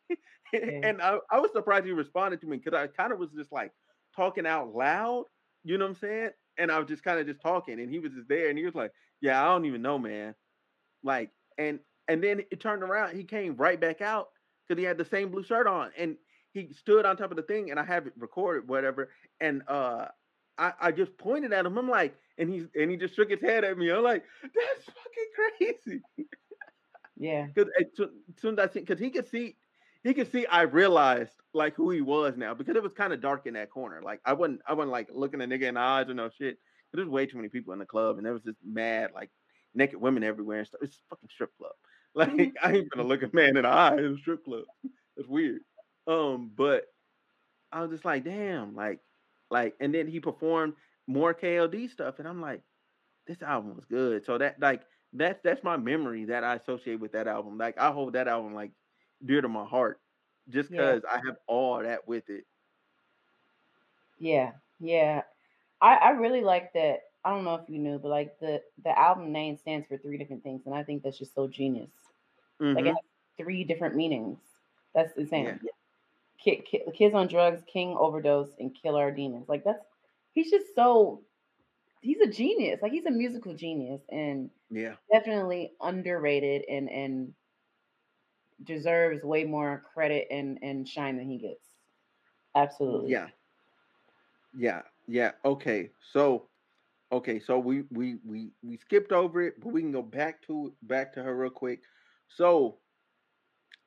and I, I was surprised he responded to me because I kind of was just like talking out loud. You know what I'm saying? And I was just kind of just talking, and he was just there, and he was like, "Yeah, I don't even know, man." Like, and and then it turned around. He came right back out because he had the same blue shirt on, and he stood on top of the thing, and I have it recorded, whatever. And uh, I I just pointed at him. I'm like, and he's and he just shook his head at me. I'm like, that's fucking crazy. Yeah. Because as soon as I see, because he could see, he could see. I realized like who he was now because it was kind of dark in that corner. Like I wasn't, I wasn't like looking a nigga in the eyes or no shit. There's way too many people in the club, and there was just mad like naked women everywhere and stuff. It's a fucking strip club. Like I ain't gonna look a man in the eye in a strip club. That's weird. Um, but I was just like, damn, like, like, and then he performed more KOD stuff, and I'm like, this album was good. So that like that's that's my memory that I associate with that album. Like I hold that album like dear to my heart, just Yeah. because I have all that with it. Yeah. Yeah. I, I really like that. I don't know if you knew, but like the the album name stands for three different things, and I think that's just so genius. Like it Mhm. has three different meanings. That's insane. Yeah. Ki- ki- kids on drugs, king overdose, and kill our demons. Like that's he's just so he's a genius. Like he's a musical genius and Yeah, definitely underrated and and deserves way more credit and and shine than he gets. Absolutely. yeah, yeah, yeah. Okay, so okay, so we we we we skipped over it, but we can go back to back to her real quick. So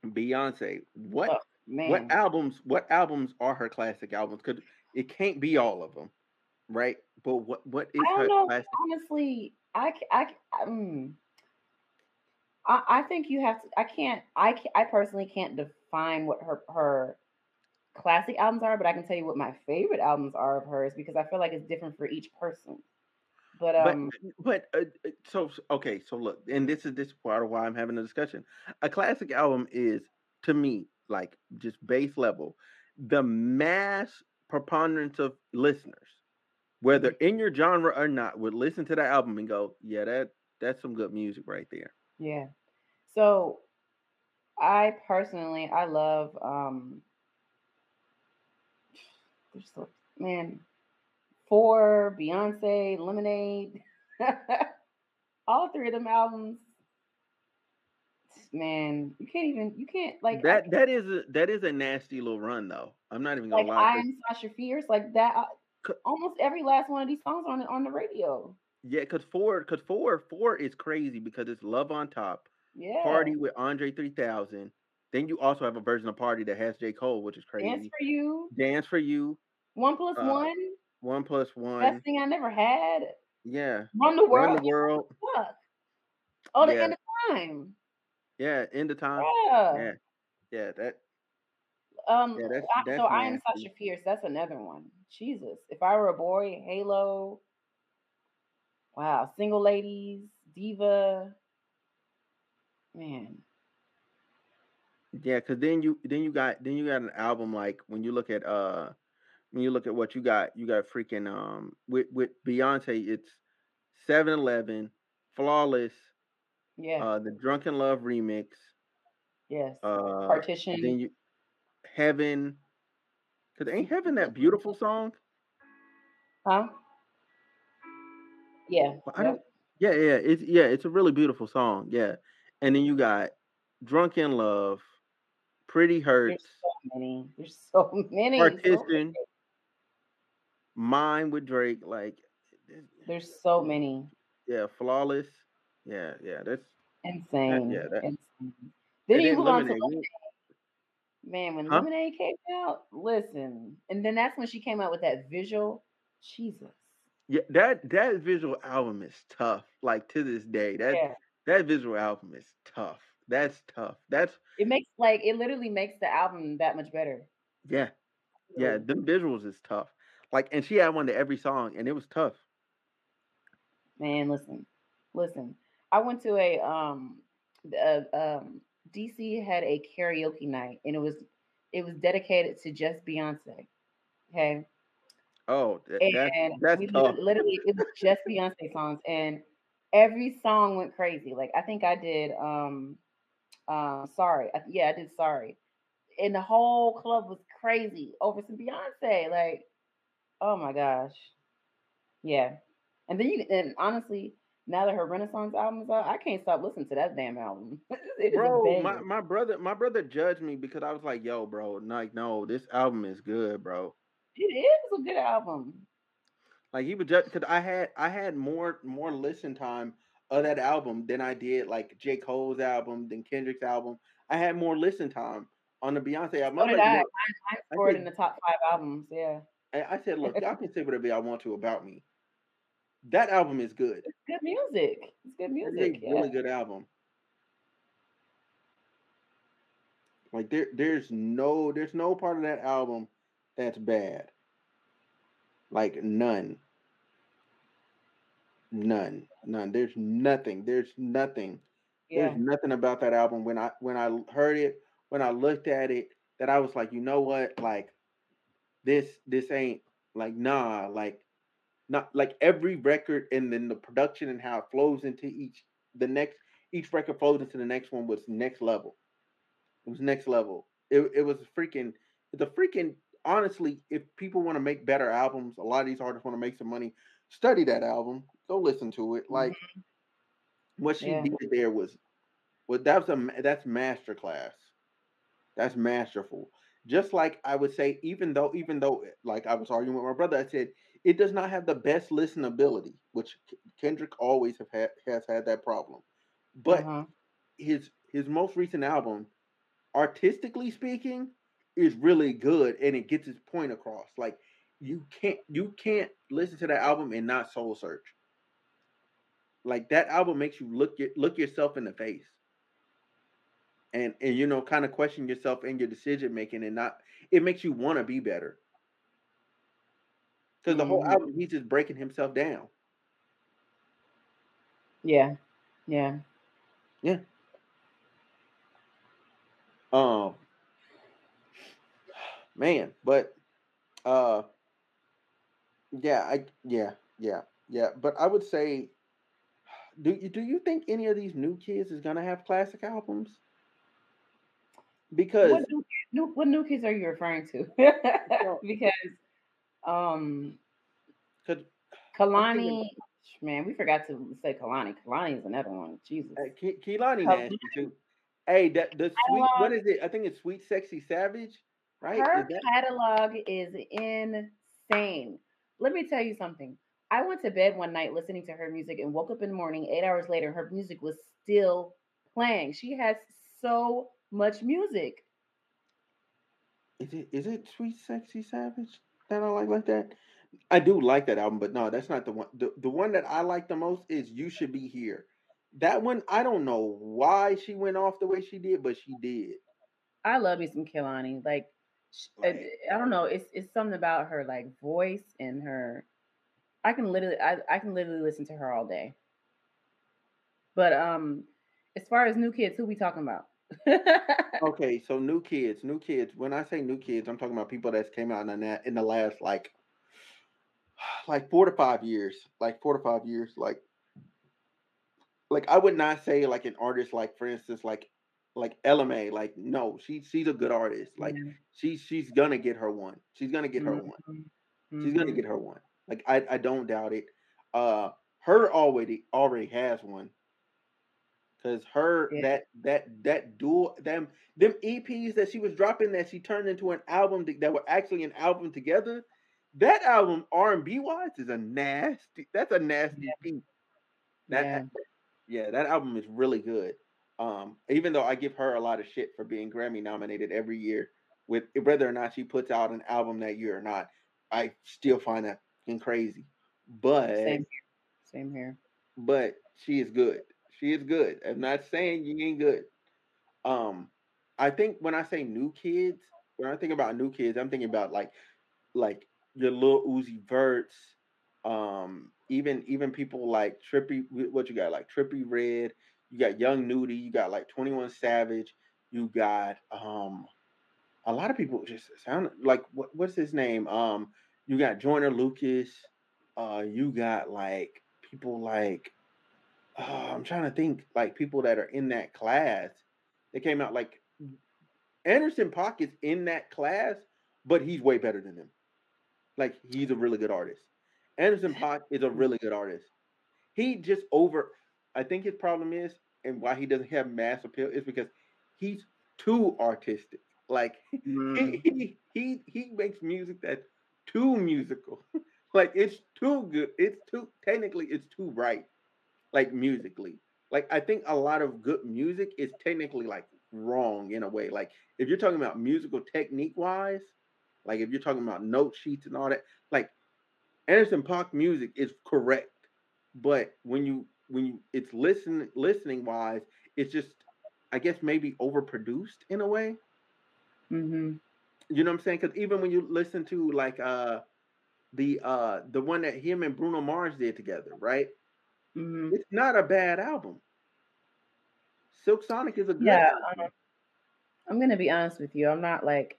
Beyonce, what Oh, what albums what albums are her classic albums? Because it can't be all of them, right? But what what is her know. classic? Honestly, I I c- mm. I, I think you have to. I can't. I ca- I personally can't define what her her classic albums are, but I can tell you what my favorite albums are of hers because I feel like it's different for each person. But But um, but uh, uh, so so- okay, so look, and this is this part of why I'm having a discussion. A classic album is to me like just base level, the mass preponderance of listeners, whether in your genre or not, would listen to that album and go, "Yeah, that that's some good music right there." yeah. So I personally, I love um, there's so man, for Beyonce, Lemonade, all three of them albums. Man, you can't even you can't like That can't- that is a that is a nasty little run though. I'm not even gonna lie like lie. I'm Sasha Fierce, like that. uh, Almost every last one of these songs on the- on the radio. Yeah, cause four, cause four, four is crazy because it's Love on Top, Yeah, Party with Andre 3000. Then you also have a version of Party that has J Cole, which is crazy. Dance for you, Dance for You, one plus uh, one, One Plus One. best thing I never had. Yeah, Run the world, Run the World. fuck. Oh, the Yeah. end of time. Yeah, End of Time. Yeah. Yeah, yeah, that. Um. Yeah, that's I- that's so I am. Sasha Fierce. That's another one. Jesus. If I were a boy, Halo. Wow. Single ladies, diva. Man. Yeah, cause then you then you got then you got an album like when you look at uh when you look at what you got you got freaking um with with Beyonce it's 7-Eleven, Flawless, Yeah. uh the Drunk in Love remix, yes. uh Partition. then you Heaven, cause ain't Heaven that beautiful song? Huh? Yeah. Well, I don't. Yeah, yeah, it's yeah, it's a really beautiful song. Yeah, and then you got Drunk in Love, Pretty Hurts. There's so many. There's so many. so Partition, many. Mine with Drake. Like, eh, eh, There's so eh, many. yeah, Flawless. Yeah, yeah, that's Insane. yeah, that- Insane. Then you move on to Lemonade. Man, when Huh? Lemonade came out, listen. And then that's when she came out with that visual. Jesus. yeah, that that visual album is tough. Like to this day, that yeah. that visual album is tough. That's tough. That's It makes like it literally makes the album that much better. yeah, yeah. Them visuals is tough. Like, and she had one to every song, and it was tough. Man, listen. Listen. I went to a um uh, um DC had a karaoke night and it was it was dedicated to just Beyonce. Okay. Oh, th- that's and that's we tough. literally it was just Beyonce songs, and every song went crazy. Like I think I did um um sorry, I, yeah, I did sorry, and the whole club was crazy over some Beyonce. Like, oh my gosh, yeah. And then you and honestly, now that her Renaissance album is out, I can't stop listening to that damn album. it is a bro my, my brother my brother judged me because i was like yo bro like no this album is good bro It is a good album. like he was just because i had i had more more listen time of that album than i did like j cole's album than kendrick's album i had more listen time on the beyonce album So I, did like, I. Mine, mine I scored said- in the top five albums. Yeah, I, I said look y'all can say whatever y'all want to about me. That album is good. It's good music. It's good it's music. a Yeah. really good album. Like there there's no there's no part of that album that's bad. Like none. None. None. There's nothing. There's nothing. Yeah. there's nothing about that album. When i when i heard it when i looked at it that i was like you know what? Like this this ain't like nah like not like every record and then the production and how it flows into each the next each record flows into the next one was next level. It was next level. It, it was freaking it's a freaking honestly if people want to make better albums a lot of these artists want to make some money study that album. Go listen to it. Mm-hmm. Like what she Yeah. did there was well that was a that's masterclass. That's masterful just like i would say even though even though like i was arguing with my brother i said it does not have the best listenability which kendrick always have had has had that problem. But Uh-huh. his his most recent album artistically speaking is really good and it gets its point across. Like you can't you can't listen to that album and not soul search. Like that album makes you look look yourself in the face and and you know kind of question yourself and your decision making and not it makes you want to be better because the whole Mhm. album he's just breaking himself down Yeah. Yeah. Yeah. Um man, but uh yeah, I yeah, yeah, yeah. But I would say do you do you think any of these new kids is gonna have classic albums? Because What new, what new kids are you referring to? because um I'm Kehlani, man, we forgot to say Kehlani. Kehlani is another one. Jesus. uh, Ke- Kehlani Kalani nasty too. Hey, that the sweet what catalog, it? I think it's Sweet Sexy Savage, right? Is her that catalog is insane. Let me tell you something. I went to bed one night listening to her music and woke up in the morning. Eight hours later, her music was still playing. She has so much music. is it is it Sweet Sexy Savage that I like like that? I do like that album, but no, that's not the one. The the one that I like the most is You Should Be Here. That one, I don't know why she went off the way she did, but she did. I love me some Kehlani. Like, I, Like, I don't know. It's it's something about her like voice and her. I can literally I, I can literally listen to her all day. But um, as far as new kids, who we talking about? okay, so new kids, new kids. When I say new kids, I'm talking about people that came out in the in the last like like four to five years, like four to five years, like like I would not say like an artist like for instance like like LMA like no she she's a good artist like Yeah. she she's gonna get her one she's gonna get her one Mhm. she's gonna Mhm. get her one like I I don't doubt it uh her already already has one because her Yeah. that that that dual them them EPs that she was dropping that she turned into an album that, that were actually an album together that album R and B wise is a nasty that's a nasty Yeah. beat that Yeah. yeah, that album is really good. Um, even though I give her a lot of shit for being Grammy nominated every year, with whether or not she puts out an album that year or not, I still find that crazy. But Same here. Same here. but she is good. She is good. I'm not saying you ain't good. Um, I think when I say new kids, when I think about new kids, I'm thinking about like like your little Uzi Verts, um, even even people like Trippy. What you got like Trippie Redd. You got Young Nudy. You got like Twenty One Savage. You got um a lot of people just sound like what what's his name? Um, you got Joyner Lucas. Uh, you got like people like uh, I'm trying to think like people that are in that class. They came out like Anderson is in that class, but he's way better than them. Like he's a really good artist. Anderson Paak is a really good artist. He just over. I think his problem is, and why he doesn't have mass appeal is because he's too artistic. Like Mm. he he he, he makes music that's too musical. like it's too good. It's too technically it's too right. Like musically. Like I think a lot of good music is technically like wrong in a way. Like if you're talking about musical technique wise, like if you're talking about note sheets and all that, like Anderson Paak music is correct. But when you when you it's listen listening wise, it's just I guess maybe overproduced in a way. hmm You know what I'm saying? Because even when you listen to like uh the uh the one that him and Bruno Mars did together, right? Hmm It's not a bad album. Silk Sonic is a good Yeah. album. Um, I'm gonna be honest with you. I'm not like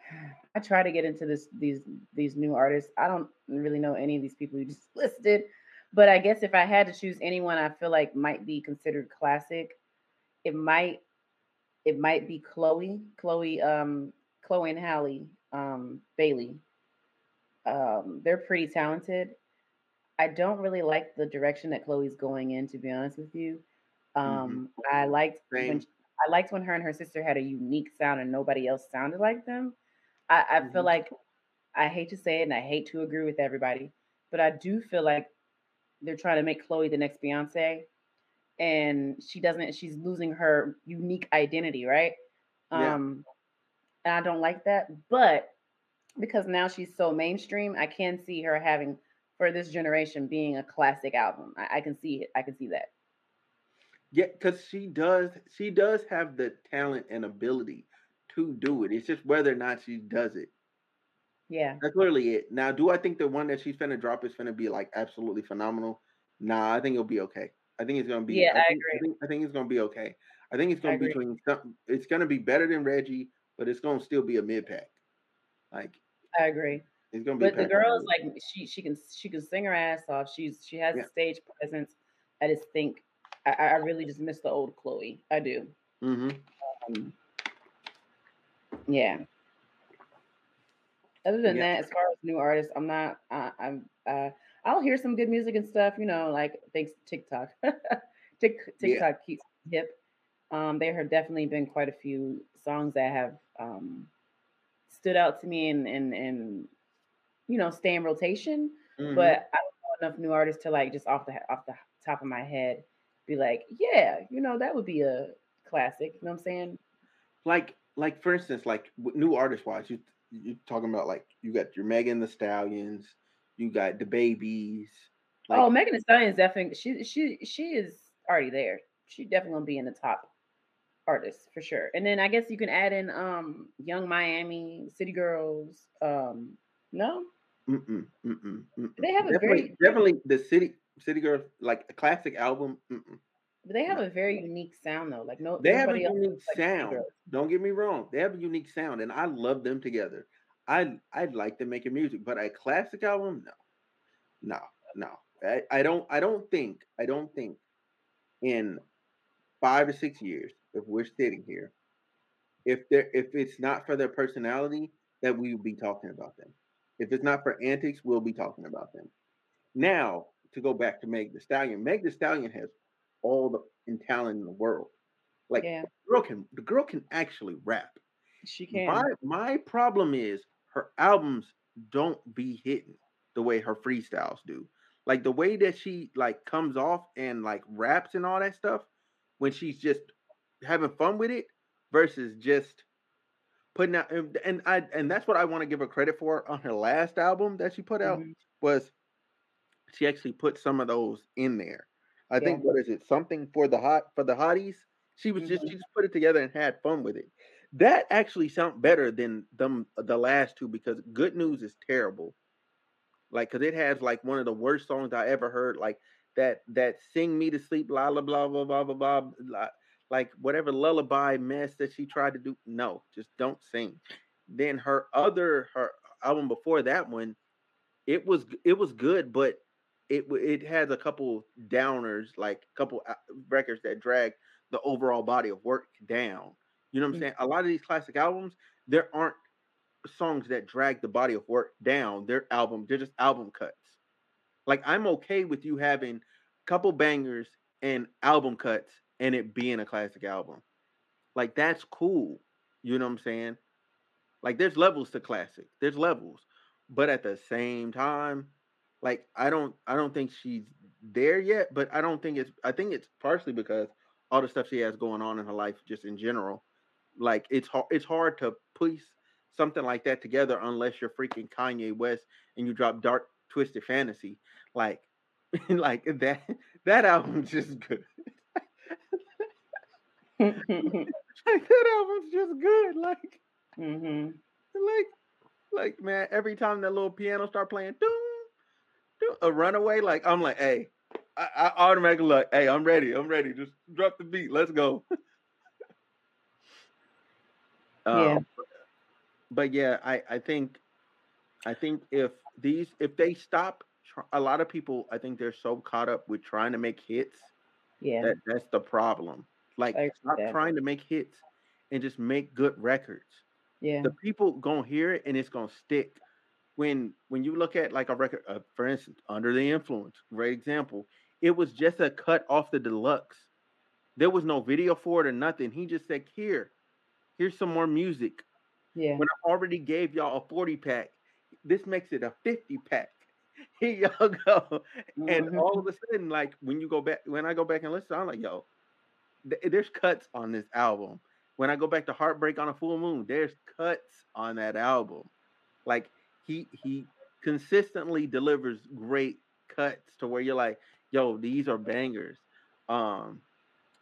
I try to get into this these these new artists. I don't really know any of these people you just listed, but I guess if I had to choose anyone I feel like might be considered classic, it might it might be Chloe, Chloe, um, Chloe and Halle, um, Bailey. Um, they're pretty talented. I don't really like the direction that Chloe's going in, to be honest with you. Mhm. Um, I liked Same. when I liked when her and her sister had a unique sound and nobody else sounded like them. I, I feel Mhm. like I hate to say it and I hate to agree with everybody, but I do feel like they're trying to make Chloe the next Beyonce, and she doesn't. She's losing her unique identity, right? Yeah. Um, and I don't like that. But because now she's so mainstream, I can see her having for this generation being a classic album. I, I can see it. I can see that. Yeah, because she does she does have the talent and ability to do it. It's just whether or not she does it. Yeah. That's literally it. Now, do I think the one that she's gonna drop is gonna be like absolutely phenomenal? Nah, I think it'll be okay. I think it's gonna be. Yeah, I think, agree. I think, I think it's gonna be okay. I think it's gonna be agree. between some. It's gonna be better than Reggie, but it's gonna still be a mid pack. Like I agree. Gonna be. But the girl is like she she can she can sing her ass off. She's she has Yeah. a stage presence. I just think I, I really just miss the old Chloe. I do. it. hmm Um, yeah. Other than Yeah. that, as far as new artists, I'm not. Uh, I'm. Uh, I'll hear some good music and stuff. You know, like thanks to TikTok. Tik Yeah. TikTok keeps hip. Um, there have definitely been quite a few songs that have um, stood out to me and and and you know stay in rotation. hmm But I don't know enough new artists to like just off the off the top of my head be like, yeah, you know, that would be a classic. You know what I'm saying? like like for instance, like new artist wise, you you talking about like you got your Megan Thee Stallions, you got the babies. Like oh, Megan Thee Stallion is definitely she she she is already there. She definitely gonna be in the top artists for sure. And then I guess you can add in um Young Miami, City Girls. Um, no, mm-mm, mm-mm, mm-mm. they have a definitely very definitely the city city girl like a classic album. They have a very unique sound though. Like no, They have a unique like sound. Don't get me wrong. They have a unique sound, and I love them together. I I'd like them making music, but a classic album, no, no, no. I, I don't I don't think I don't think in five or six years, if we're sitting here, if they if it's not for their personality, that we will be talking about them. If it's not for antics, we'll be talking about them. Now, to go back to Meg the Stallion, Meg the Stallion has all the in talent in the world. Like Yeah, the girl can the girl can actually rap. she can. My my problem is her albums don't be hitting the way her freestyles do. Like the way that she like comes off and like raps and all that stuff when she's just having fun with it versus just putting out and, and I and that's what I want to give her credit for on her last album that she put out Mhm. was she actually put some of those in there. I Yeah. think what is it? Something for the hot for the hotties. She was just Mhm. she just put it together and had fun with it. That actually sound better than them the last two because Good News is terrible. Like cuz it has like one of the worst songs I ever heard like that that sing me to sleep blah blah blah blah blah blah, blah like whatever lullaby mess that she tried to do. No, just don't sing. Then her other her album before that one it was it was good, but it it has a couple downers, like a couple uh, records that drag the overall body of work down. You know what I'm Mhm. saying? A lot of these classic albums, there aren't songs that drag the body of work down. They're album, they're just album cuts. Like I'm okay with you having a couple bangers and album cuts and it being a classic album. Like that's cool. You know what I'm saying? Like there's levels to classic. There's levels. But at the same time, like I don't I don't think she's there yet, but I don't think it's I think it's partially because all the stuff she has going on in her life just in general. Like it's hard it's hard to piece something like that together unless you're freaking Kanye West and you drop Dark Twisted Fantasy. Like like that that album's just good. like that album's just good. Like hmm like like man, every time that little piano start playing, doom, doom, a runaway, like I'm like, hey, I, I automatically like, hey, I'm ready, I'm ready. Just drop the beat, let's go. Yeah. Um, but yeah, I I think I think if these if they stop, a lot of people I think they're so caught up with trying to make hits Yeah. that that's the problem. Like stop that. trying to make hits and just make good records Yeah. the people gonna hear it and it's gonna stick. When when you look at like a record, uh, for instance, Under the Influence, great example. It was just a cut off the deluxe. There was no video for it or nothing. He just said, "Here, here's some more music." Yeah. When I already gave y'all a forty pack, this makes it a fifty pack. Here y'all go. And Mhm. all of a sudden, like when you go back, when I go back and listen, I'm like, "Yo, th- there's cuts on this album." When I go back to Heartbreak on a Full Moon, there's cuts on that album. Like he he consistently delivers great cuts to where you're like, yo, these are bangers. Um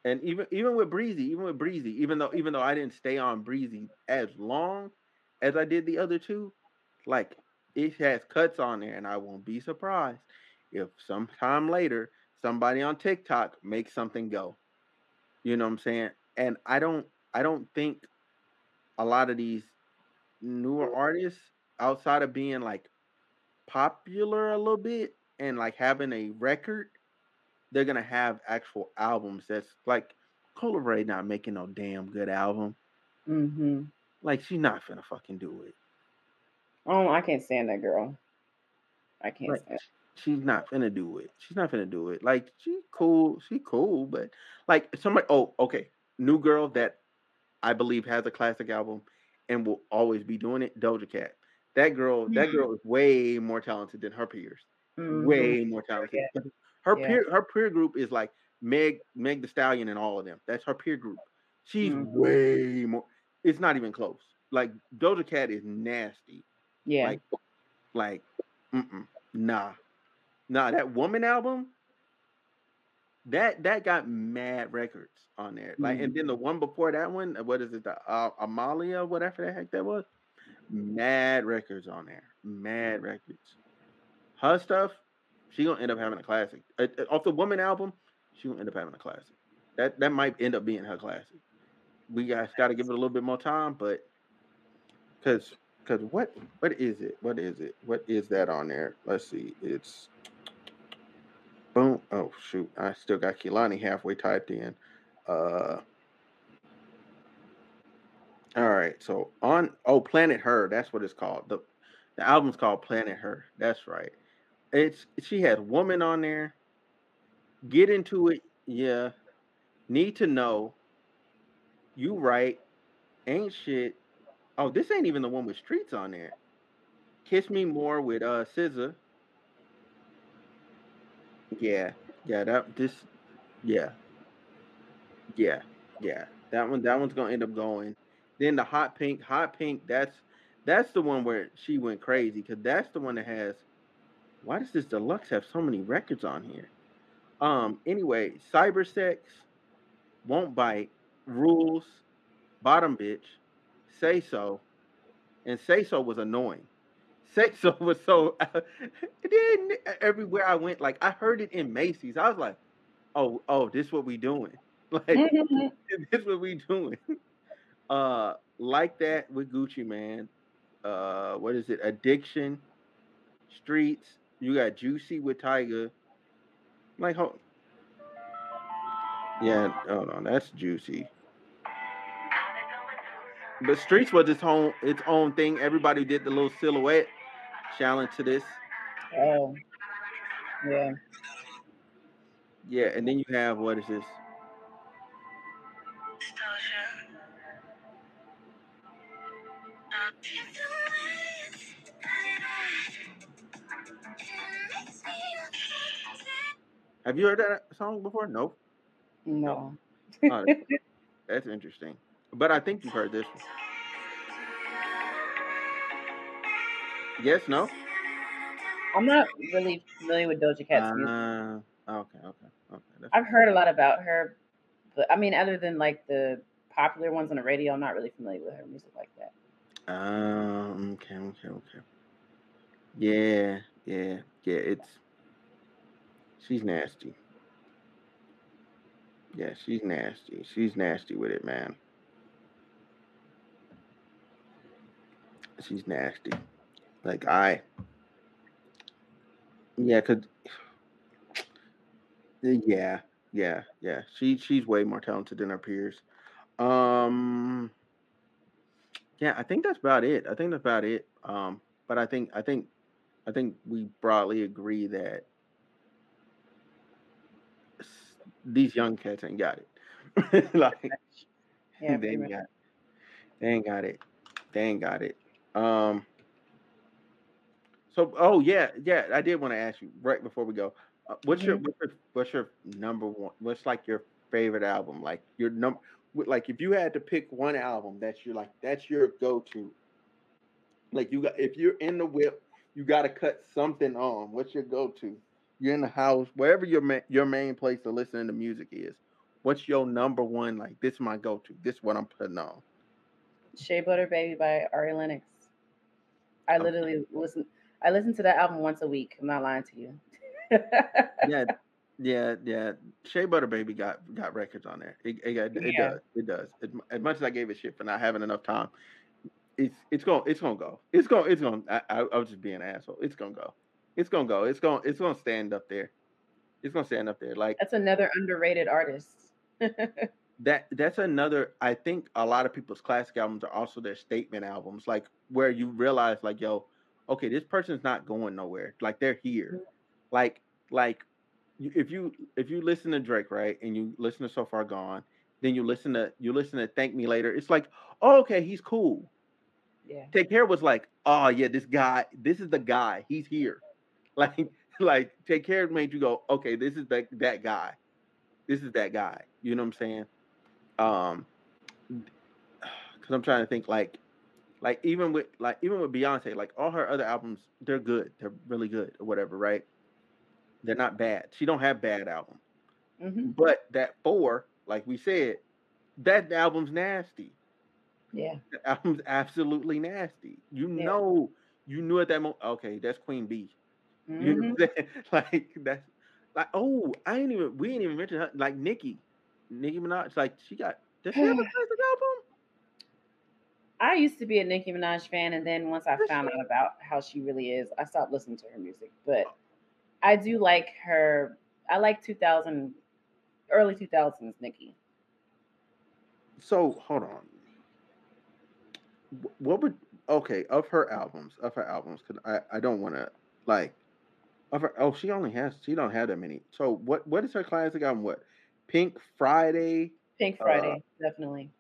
and even even with Breezy, even with Breezy, even though even though I didn't stay on Breezy as long as I did the other two, like it has cuts on there, and I won't be surprised if sometime later somebody on TikTok makes something go. You know what I'm saying? And I don't I don't think a lot of these newer artists outside of being like popular a little bit and like having a record, they're gonna have actual albums that's like Coi Leray not making no damn good album. Mm-hmm. Like she's not gonna fucking do it. Oh, I can't stand that girl. I can't Like stand. She's not finna do it. She's not finna do it. Like she cool, she cool, but like somebody oh, okay. New girl that I believe has a classic album and will always be doing it, Doja Cat. That girl, that Mhm. girl is way more talented than her peers. Mhm. Way more talented. Yeah. Her Yeah. peer her peer group is like Meg Meg the Stallion and all of them. That's her peer group. She's Mhm. way more it's not even close. Like Doja Cat is nasty. Yeah. Like like mm-mm, nah. Nah, that woman album that that got mad records on there. Like and then the one before that one, uh, what is it? The uh, Amala, whatever the heck that was. Mad records on there. Mad records. Her stuff, she gonna end up having a classic. Uh, uh, off the woman album, she gonna end up having a classic. That that might end up being her classic. We guys got to give it a little bit more time, but because because what what is it? What is it? What is that on there? Let's see. It's boom. Oh shoot! I still got Kehlani halfway typed in. Uh. All right. So on oh Planet Her. That's what it's called. the The album's called Planet Her. That's right. It's she has woman on there. Get into it. Yeah. Need to know. You right. Ain't shit. Oh, this ain't even the one with streets on there. Kiss Me More with uh SZA. Yeah, yeah, that this yeah. Yeah, yeah. That one that one's gonna end up going. Then the hot pink, hot pink, that's that's the one where she went crazy because that's the one that has why does this deluxe have so many records on here? Um, anyway, cyber sex, won't bite, rules, bottom bitch, say so, and say so was annoying. Say so was so. then everywhere I went, like I heard it in Macy's. I was like, oh, oh, this what we doing? Like this what we doing? Uh, like that with Gucci Mane. Uh, what is it? Addiction, Streets. You got Juicy with Tyga. Like, hold. Yeah, hold on. That's Juicy. But Streets was its own its own thing. Everybody did the little silhouette challenge to this. oh, yeah. Yeah, and then you have what is this? Have you heard that song before? Nope. No. Oh, that's interesting. But I think you've heard this one. Yes, no? I'm not really familiar with Doja Cat's music. Uh, okay, okay, okay. That's I've heard a lot about her, but I mean, other than like the popular ones on the radio, I'm not really familiar with her music like that. Um. Okay. Okay. Okay. Yeah. Yeah. Yeah. It's. She's nasty. Yeah, she's nasty. She's nasty with it, man. She's nasty. Like I. Yeah, cause. Yeah. Yeah. Yeah. She she's way more talented than her peers. Um. Yeah, I think that's about it. I think that's about it. Um, but I think I think I think we broadly agree that these young cats ain't got it. like Yeah, they ain't got they ain't got it. They ain't got it. Um so oh yeah, yeah, I did want to ask you right before we go. Uh, what's your Mhm. what's your what's your number one what's like your favorite album? Like your number like if you had to pick one album that's your like that's your go-to. Like you got if you're in the whip, you got to cut something on. What's your go-to? You're in the house, wherever your ma- your main place to listen to music is. What's your number one? Like this is my go-to. This is what I'm putting on. Shea Butter Baby by Ari Lennox. I Okay. literally listen. I listen to that album once a week. I'm not lying to you. Yeah, Yeah, yeah. Shea Butter Baby got got records on there. It, it, got- it Yeah. does. It does. As, as much as I gave a shit for not having enough time, it's it's going it's gonna go. It's going it's going. I, I, I was just being an asshole. It's gonna go. It's gonna go. It's going it's gonna stand up there. It's gonna stand up there. Like That's another underrated artist. that. That's another. I think a lot of people's classic albums are also their statement albums. Like where you realize, like, yo, okay, this person's not going nowhere. Like they're here. Like like if you if you listen to Drake, right, and you listen to So Far Gone, then you listen to you listen to Thank Me Later. It's like, oh, okay, he's cool. yeah. Take Care was like, oh yeah, this guy, this is the guy. He's here. Like like Take Care made you go, okay, this is that that guy. This is that guy. You know what I'm saying? Um, because I'm trying to think like like even with like even with Beyonce, like all her other albums, they're good. They're really good or whatever, right? They're not bad. She don't have bad albums. hmm But that four, like we said, that album's nasty. Yeah. That album's absolutely nasty. You Yeah. know, you knew at that moment. Okay, that's Queen B. You know Mhm. I'm? Like that's like oh, I ain't even we ain't even mentioned her like Nicki, Nicki Minaj. Like she got does she have a classic album? I used to be a Nicki Minaj fan, and then once I Does found she? out about how she really is, I stopped listening to her music. But I do like her. I like 2000, early 2000s Nicki. So hold on. What would okay of her albums of her albums? Cause I I don't want to like of her. Oh, she only has she don't have that many. So what what is her classic album? What Pink Friday? Pink Uh, Friday, definitely.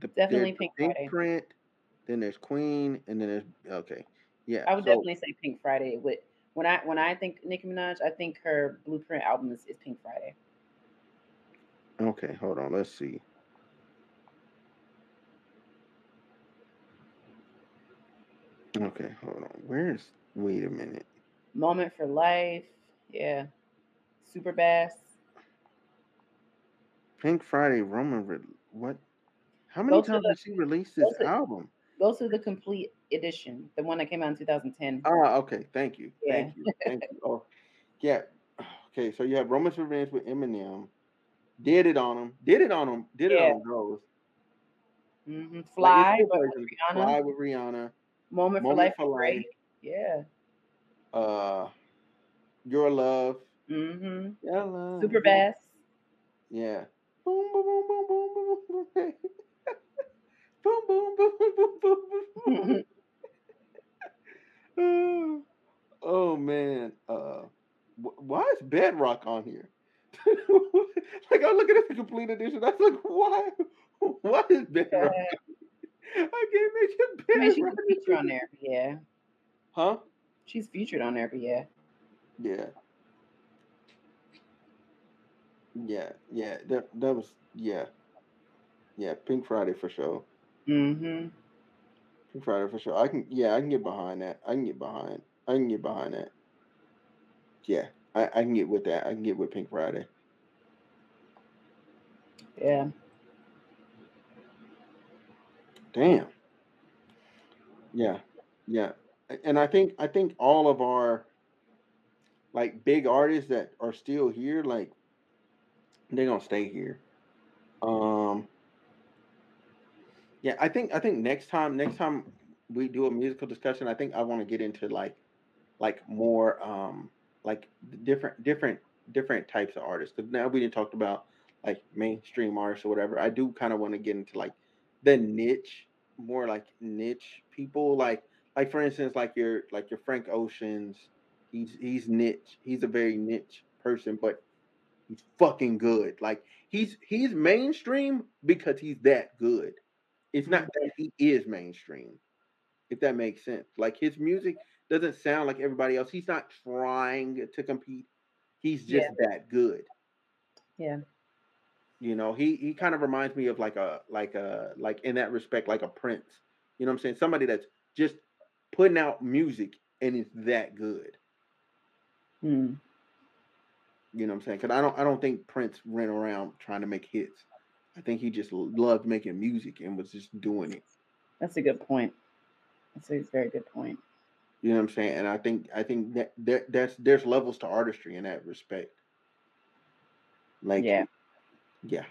The, Definitely Pink Pink Friday. Print. Then there's Queen, and then there's okay. Yeah. I would so- definitely say Pink Friday. With when I when I think Nicki Minaj, I think her Blueprint album is, is Pink Friday. Okay, hold on. Let's see. Okay, hold on. Where's wait a minute. Moment for Life, yeah. Super Bass. Pink Friday Roman re- what? How many times the- did she release this to- album? Go to the complete edition, the one that came out in 2010. Ah, okay. Thank you. Yeah. Thank you. Thank you. Oh, yeah. Okay, so you have Roman's Revenge with Eminem. Did it on him. Did it on him. Did it Yeah. on those. hmm Fly, two with. Rihanna. Fly with Rihanna. Moment for Life for. Life. Yeah. Uh, Your Love. Mm hmm Your Love. Super Bass. Yeah. Boom, boom, boom, boom, boom, boom, boom, boom. boom, boom, boom, boom, boom, boom, boom. oh man. Uh, wh- why is Bedrock on here? like I'm looking at the complete edition. I was like, why? What is Bedrock? I can't make it I mean, she's Bedrock. a feature on there. Yeah. Huh? She's featured on there, but yeah. Yeah. Yeah, yeah. That that was yeah. Yeah, Pink Friday for sure. Hmm Pink Friday for sure. I can yeah, I can get behind that. I can get behind. I can get behind that. Yeah, I, I can get with that. I can get with Pink Friday. Yeah. Damn. Yeah, yeah. And I think I think all of our like big artists that are still here, like they're gonna stay here. Um yeah, I think I think next time next time we do a musical discussion, I think I want to get into like like more um like different different different types of artists. Because now we didn't talk about like mainstream artists or whatever. I do kind of want to get into like the niche, more like niche people. Like like for instance, like your like your Frank Oceans. He's he's niche. He's a very niche person, but he's fucking good. Like he's he's mainstream because he's that good. It's not that he is mainstream, if that makes sense. Like his music doesn't sound like everybody else. He's not trying to compete. He's just that good. Yeah. You know, he he kind of reminds me of like a like a like in that respect like a Prince. You know what I'm saying? Somebody that's just putting out music and it's that good. Mm. You know what I'm saying? Because I don't I don't think Prince ran around trying to make hits. I think he just loved making music and was just doing it. That's a good point. That's a very good point. You know what I'm saying? And I think I think that there, that's there's levels to artistry in that respect. Like Yeah, yeah.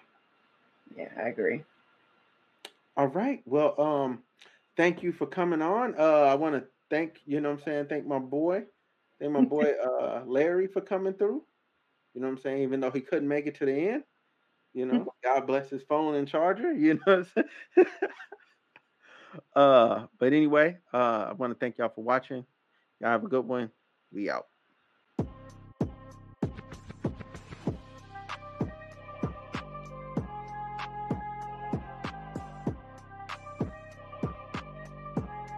yeah, I agree. All right. Well, um, thank you for coming on. Uh, I want to thank you know what I'm saying. Thank my boy, thank my boy uh Larry for coming through. You know what I'm saying. Even though he couldn't make it to the end, you know, God bless his phone and charger. You know what I'm saying. uh, but anyway, uh, I want to thank y'all for watching. Y'all have a good one. We out.